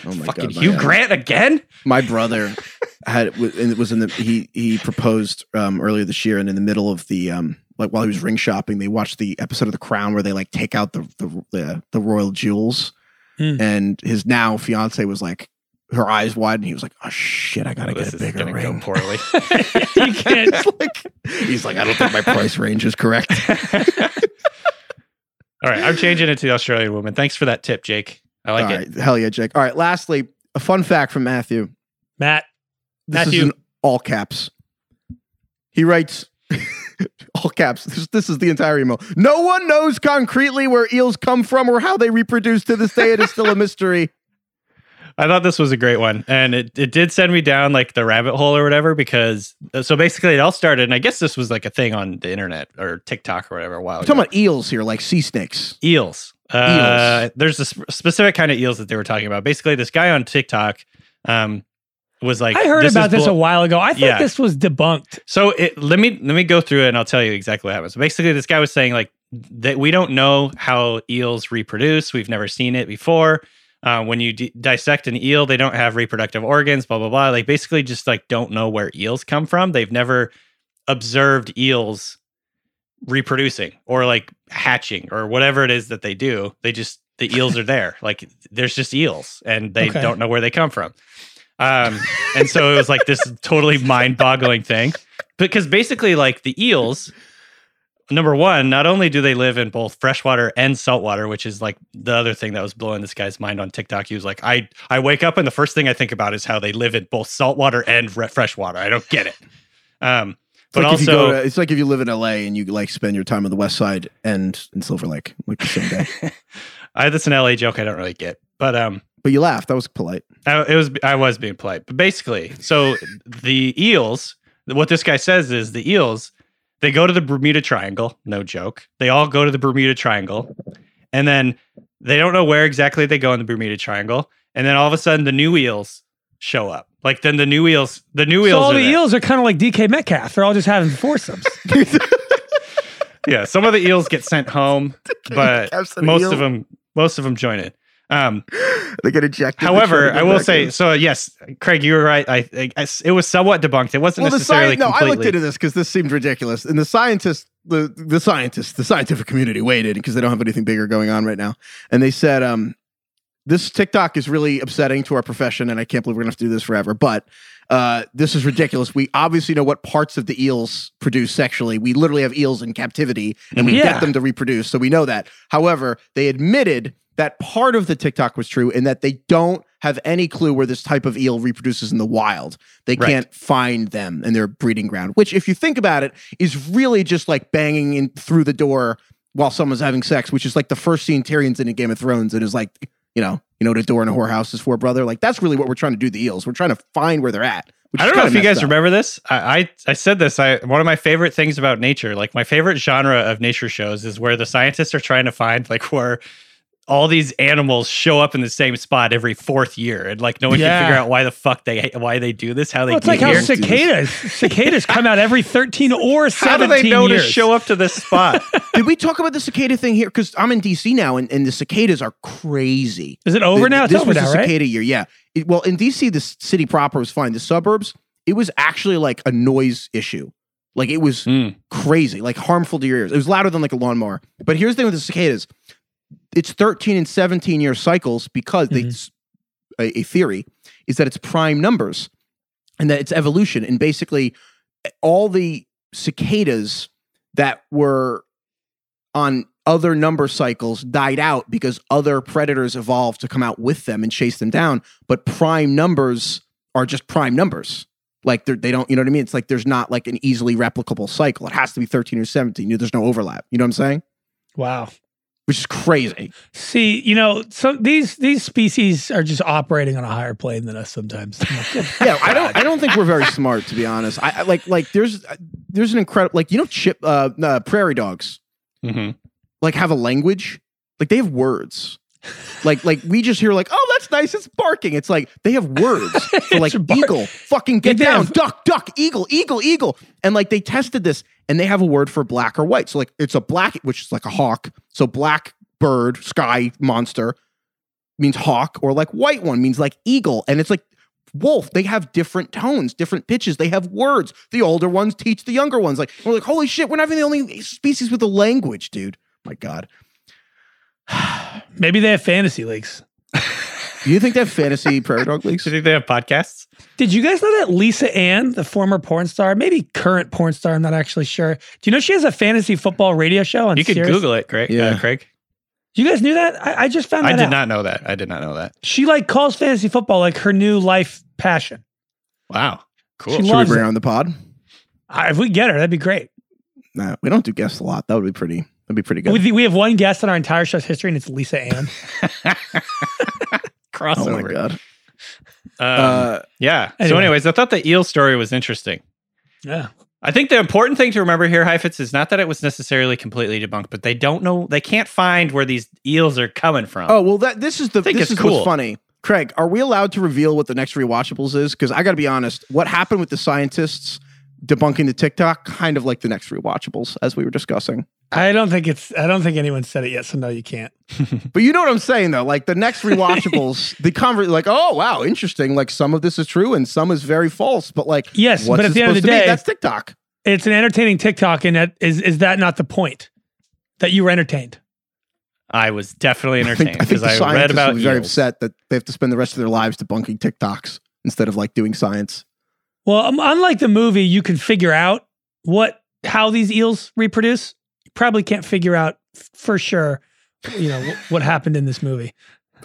Oh my Fucking God, my Hugh God. Grant again. my brother had and it was in the he he proposed um earlier this year and in the middle of the um like while he was ring shopping they watched the episode of the crown where they like take out the the the, the royal jewels Hmm. and his now fiance was like her eyes wide and he was like oh shit i gotta Oh, get a bigger gonna go ring poorly. you can't. It's like, he's like i don't think my price range is correct All right, I'm changing it to the Australian woman. Thanks for that tip, Jake. I like all it. right hell yeah jake all right lastly a fun fact from matthew Matt. This Matthew. is in all caps. He writes all caps. This, this is the entire email. No one knows concretely where eels come from or how they reproduce to this day. It is still a mystery. I thought this was a great one, and it, it did send me down like the rabbit hole or whatever. Because uh, so basically, it all started, and I guess this was like a thing on the internet or TikTok or whatever a while talking about eels here, like sea snakes. eels. Uh, There's a sp- specific kind of eels that they were talking about. Basically, this guy on TikTok um, was like, I heard is about this bull- a while ago. I thought Yeah. this was debunked. So it, let me let me go through it and I'll tell you exactly what happens. So basically, this guy was saying like that we don't know how eels reproduce. We've never seen it before. Uh, when you d- dissect an eel, they don't have reproductive organs. Blah blah blah. Like basically, just like don't know where eels come from. They've never observed eels reproducing or like hatching or whatever it is that they do. They just the eels are there. Like there's just eels and they Okay. don't know where they come from. Um, and so it was like this totally mind-boggling thing because basically like the eels number one not only do they live in both freshwater and saltwater which is like the other thing that was blowing this guy's mind on tiktok he was like i i wake up and the first thing i think about is how they live in both saltwater and re- freshwater i don't get it um but like also to, it's like if you live in LA and you like spend your time on the west side and in Silver Lake, like the same day. I, that's an la joke i don't really get but um but you laughed. That was polite. I, it was I was being polite, but basically, so the eels. What this guy says is the eels. They go to the Bermuda Triangle. No joke. They all go to the Bermuda Triangle, and then they don't know where exactly they go in the Bermuda Triangle, and then all of a sudden the new eels show up. Like then the new eels, the new So eels. all are the there. eels are kind of like DK Metcalf. They're all just having foursomes. Yeah, some of the eels get sent home, but most eel. of them most of them join it. Um, They get ejected. however, I will say in. so. Yes, Craig, you were right. I, I, I- it was somewhat debunked. It wasn't Well, the necessarily science. No, I looked into this because this seemed ridiculous. And the scientists, the the scientists, the scientific community in because they don't have anything bigger going on right now, and they said, um, this TikTok is really upsetting to our profession, and I can't believe we're gonna have to do this forever. But uh, this is ridiculous. We obviously know what parts of the eels produce sexually. We literally have eels in captivity, and we Yeah. get them to reproduce, so we know that. However, they admitted that part of the TikTok was true, and that they don't have any clue where this type of eel reproduces in the wild. They Right. can't find them in their breeding ground. Which, if you think about it, is really just like banging in through the door while someone's having sex, which is like the first scene Tyrion's in in Game of Thrones. It is like, you know, you know what a door in a whorehouse is for, brother. Like that's really what we're trying to do. The eels, we're trying to find where they're at. I don't know if you guys up. remember this. I, I I said this. I one of my favorite things about nature, like my favorite genre of nature shows, is where the scientists are trying to find like where all these animals show up in the same spot every fourth year, and like no one Yeah. can figure out why the fuck they why they do this, how they Well, it's get like how cicadas cicadas come out every 13 or seventeen. how do they know years. to show up to this spot? Did we talk about the cicada thing here? Because I'm in DC now, and, and the cicadas are crazy. Is it over The- now? It's this over was now, the right? cicada year. Yeah. It- well, in DC, the city proper was fine. The suburbs, it was actually like a noise issue. Like it was Hmm. crazy, like harmful to your ears. It was louder than like a lawnmower. But here's the thing with the cicadas: it's 13 and 17 year cycles because they Mhm. s- a, a theory is that it's prime numbers and that it's evolution. And basically, all the cicadas that were on other number cycles died out because other predators evolved to come out with them and chase them down. But prime numbers are just prime numbers. Like they don't, you know what I mean? It's like there's not like an easily replicable cycle. It has to be 13 or 17. There's no overlap. You know what I'm saying? Wow. Which is crazy. See, you know, so these these species are just operating on a higher plane than us sometimes. I'm like, good Yeah, I don't. I don't think we're very smart, to be honest. I, I like like there's there's an incredible like you know chip uh, uh prairie dogs Mhm. like have a language like they have words like like we just hear like oh that's nice it's barking it's like they have words for like It's bark- eagle fucking get down have- duck duck eagle eagle eagle and like they tested this and they have a word for black or white. So like it's a black which is like a hawk. So black bird sky monster means hawk or like white one means like eagle. And it's like wolf they have different tones different pitches they have words. The older ones teach the younger ones. Like we're like holy shit we're not even the only species with a language dude. My god. Maybe they have fantasy leagues. do you think they have fantasy prairie dog leagues Do you think they have podcasts? Did you guys know that Lisa Ann, the former porn star, maybe current porn star, I'm not actually sure. Do you know she has a fantasy football radio show on You could Sirius? Google it, Craig. Yeah. Uh, Craig. You guys knew that? I, I just found that I did out. not know that. I did not know that. She like calls fantasy football like her new life passion. Wow. Cool. She should we loves bring it. her on the pod I, if we get her, that'd be great. no we don't do guests a lot that would be pretty that'd be pretty good We, we have one guest in our entire show's history, and it's Lisa Ann. Crossover. oh my god Um, uh yeah. So, anyways, I thought the eel story was interesting. yeah. I think the important thing to remember here, Heifetz, is not that it was necessarily completely debunked, but they don't know, they can't find where these eels are coming from. oh well that this is the think this is cool. what's funny craig are we allowed to reveal what the next rewatchables is because i gotta be honest what happened with the scientists debunking the tiktok kind of like the next rewatchables as we were discussing I don't think it's. I don't think anyone said it yet, so no, you can't. But you know what I'm saying though, like the next rewatchables, the conver like, oh wow, interesting. Like some of this is true and some is very false. But like, Yes, what's but at it the end of the supposed to be? day- that's TikTok. It's an entertaining TikTok, and that is is that not the point that you were entertained? I was definitely I think, entertained I think because the I, read scientists about will be very upset that they have to spend the rest of their lives debunking TikToks instead of like doing science. Well, um, unlike the movie, you can figure out what how these eels reproduce. You probably can't figure out f- for sure, you know, wh- what happened in this movie.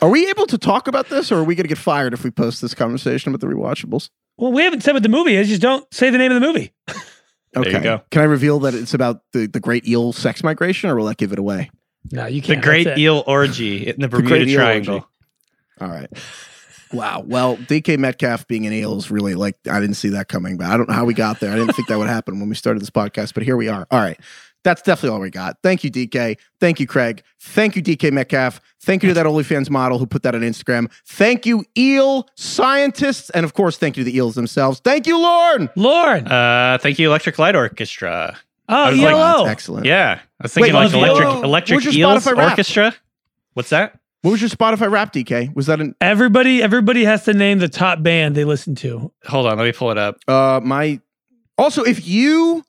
Are we able to talk about this, or are we going to get fired if we post this conversation about the rewatchables? Well, we haven't said what the movie is. Just don't say the name of the movie. you Okay. go. Can I reveal that it's about the, the great eel sex migration, or will that give it away? No, you can't. The Great Eel Orgy in the great Bermuda eel Triangle. orgy. All right. Wow. Well, DK Metcalf being an eel is really like I didn't see that coming, but I don't know how we got there. I didn't think that would happen when we started this podcast, but here we are. All right. That's definitely all we got. Thank you, DK. Thank you, Craig. Thank you, DK Metcalf. Thank you to that OnlyFans model who put that on Instagram. Thank you, eel scientists. And of course, thank you to the eels themselves. Thank you, Lauren. Lauren. Uh, thank you, Electric Light Orchestra. oh, was like, ELO. That's excellent. Yeah, I was thinking Wait, like electric electric eels Spotify Wrapped? orchestra. What's that? What was your Spotify rap, DK? Was that an Everybody, everybody has to name the top band they listen to. Hold on, let me pull it up. uh my also if you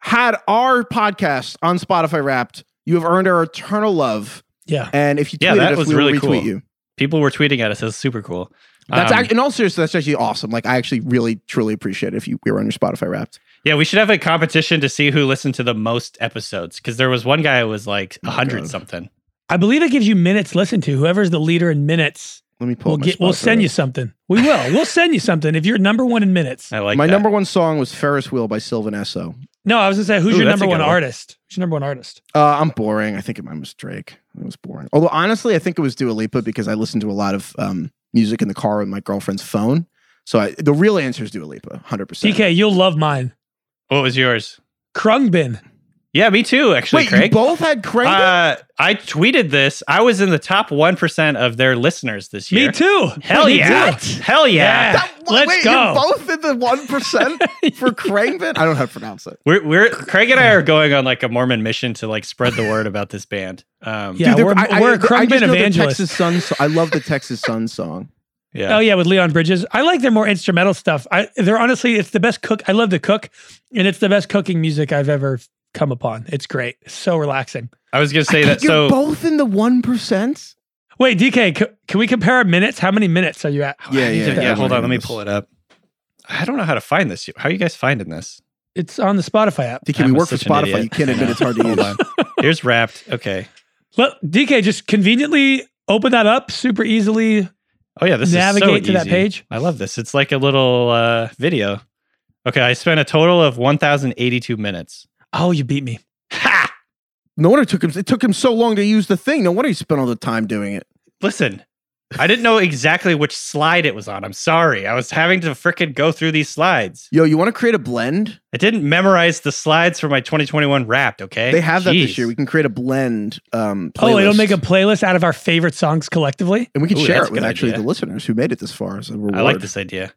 had our podcast on Spotify wrapped, you have earned our eternal love. Yeah. And if you tweeted Yeah, that us, was we will really retweet cool. you. People were tweeting at us. It was super cool. That's Um, act- in all seriousness, that's actually awesome. Like I actually really truly appreciate it if you we were on your Spotify wrapped. Yeah, we should have a competition to see who listened to the most episodes because there was one guy who was like a Oh, hundred something. I believe it gives you minutes listened to. Whoever's the leader in minutes, Let me pull we'll get. We'll send you something. We will. We'll send you something if you're number one in minutes. I like my that. number one song was Ferris Wheel by Sylvan Esso. No, I was gonna say, who's Ooh, your number one one. artist? Who's your number one artist? Uh, I'm boring. I think it mine was Drake. It was boring. Although honestly, I think it was Dua Lipa because I listened to a lot of um, music in the car with my girlfriend's phone. So I, the real answer is Dua Lipa, hundred percent. DK, you'll love mine. What was yours? Khruangbin. Yeah, me too. Actually, Wait, Craig. you both had Craig? uh, I tweeted this. I was in the top one percent of their listeners this year. Me too. Hell Me yeah! too. Hell yeah! Yeah. let's wait, go. You're both in the one percent for Crangbin. I don't know how to pronounce it. We're we're Craig and I are going on like a Mormon mission to like spread the word about this band. Um, Yeah, Dude, we're, I- I- we're I Khruangbin just know the evangelists. Texas Sun. so- I love the Texas Sun song. yeah. Oh yeah, with Leon Bridges. I like their more instrumental stuff. I they're honestly it's the best cook. I love to cook, and it's the best cooking music I've ever come upon. It's great. It's so relaxing. I was gonna say that. You're So both in the one percent. Wait, DK, c- can we compare our minutes? How many minutes are you at? Yeah, I yeah, yeah. Hold on, let me pull it up. I don't know how to find this. How are you guys finding this? It's on the Spotify app. DK, we I'm work for Spotify. You can't admit it's hard to Hold use. on. Here's Wrapped. Okay. Look, DK, just conveniently open that up super easily. Oh yeah, this Navigate is so easy. Navigate to that page. I love this. It's like a little uh, video. Okay, I spent a total of 1,082 minutes. Oh, you beat me. Ha! No wonder it took him. It took him so long to use the thing. No wonder he spent all the time doing it. Listen, I didn't know exactly which slide it was on. I'm sorry. I was having to frickin' go through these slides. Yo, you want to create a blend? I didn't memorize the slides for my 2021 Wrapped. Okay, They have that this year. We can create a blend. Um, Oh, it'll make a playlist out of our favorite songs collectively, and we can Ooh, share it with good actually idea. the listeners who made it this far as a reward. I like this idea.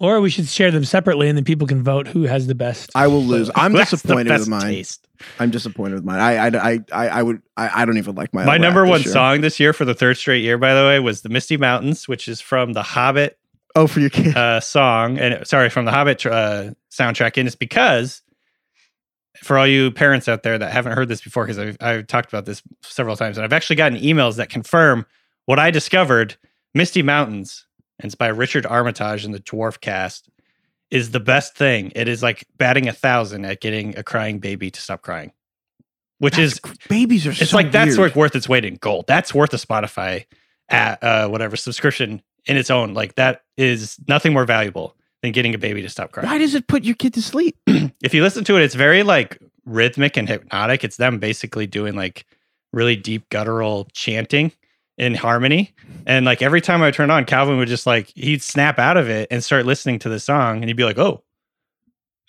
Or we should share them separately, and then people can vote who has the best. I will lose. I'm That's the disappointed with best mine. taste. I'm disappointed with mine. I I I I, I would I, I don't even like my My number one this song this year for the third straight year, by the way, was the Misty Mountains, which is from the Hobbit Oh, for your kid. uh, song, and sorry, from the Hobbit uh, soundtrack. And it's because for all you parents out there that haven't heard this before, because I've, I've talked about this several times, and I've actually gotten emails that confirm what I discovered. Misty Mountains, and it's by Richard Armitage and the Dwarf Cast, is the best thing. It is like batting a thousand at getting a crying baby to stop crying, which That's is babies are. it's so like that's weird. worth worth its weight in gold. That's worth a Spotify at uh, whatever subscription in its own. Like that is nothing more valuable than getting a baby to stop crying. Why does it put your kid to sleep? If you listen to it, it's very like rhythmic and hypnotic. It's them basically doing like really deep guttural chanting in harmony. And like every time I turn on, Calvin would just like he'd snap out of it and start listening to the song, and he'd be like, "Oh."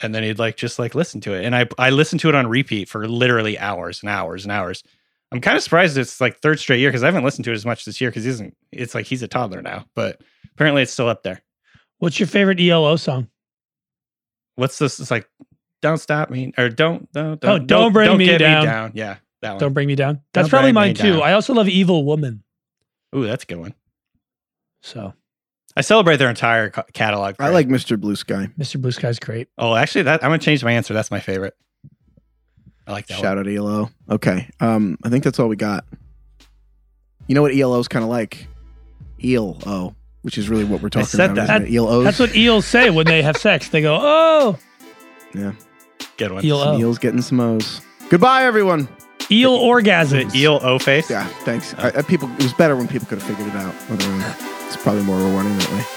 And then he'd like just like listen to it. And I I listened to it on repeat for literally hours and hours and hours. I'm kind of surprised it's like third straight year because I haven't listened to it as much this year because he isn't it's like he's a toddler now, but apparently it's still up there. What's your favorite ELO song? What's this? It's like don't stop me or don't don't Oh, Don't Bring Me get Down. Yeah, that one. Don't bring me down. That's Don't probably mine too. Down. I also love Evil Woman. Ooh, that's a good one. So I celebrate their entire ca- catalog. I like Mr. Blue Sky. Mr. Blue Sky's great. Oh, actually, that I'm gonna change my answer. That's my favorite. I like that. Shout out ELO. Okay. Um, I think that's all we got. You know what ELO is kind of like? Eel O, which is really what we're talking said about. that. isn't it? ELOs. That's what eels say when they have sex. They go, "Oh, Yeah. one. Good one. eel Some o, eels getting some O's. Goodbye, everyone. Eel orgasm. eel O face. Yeah. Thanks. I, I, people. It was better when people could have figured it out. on. It's probably more rewarding that way.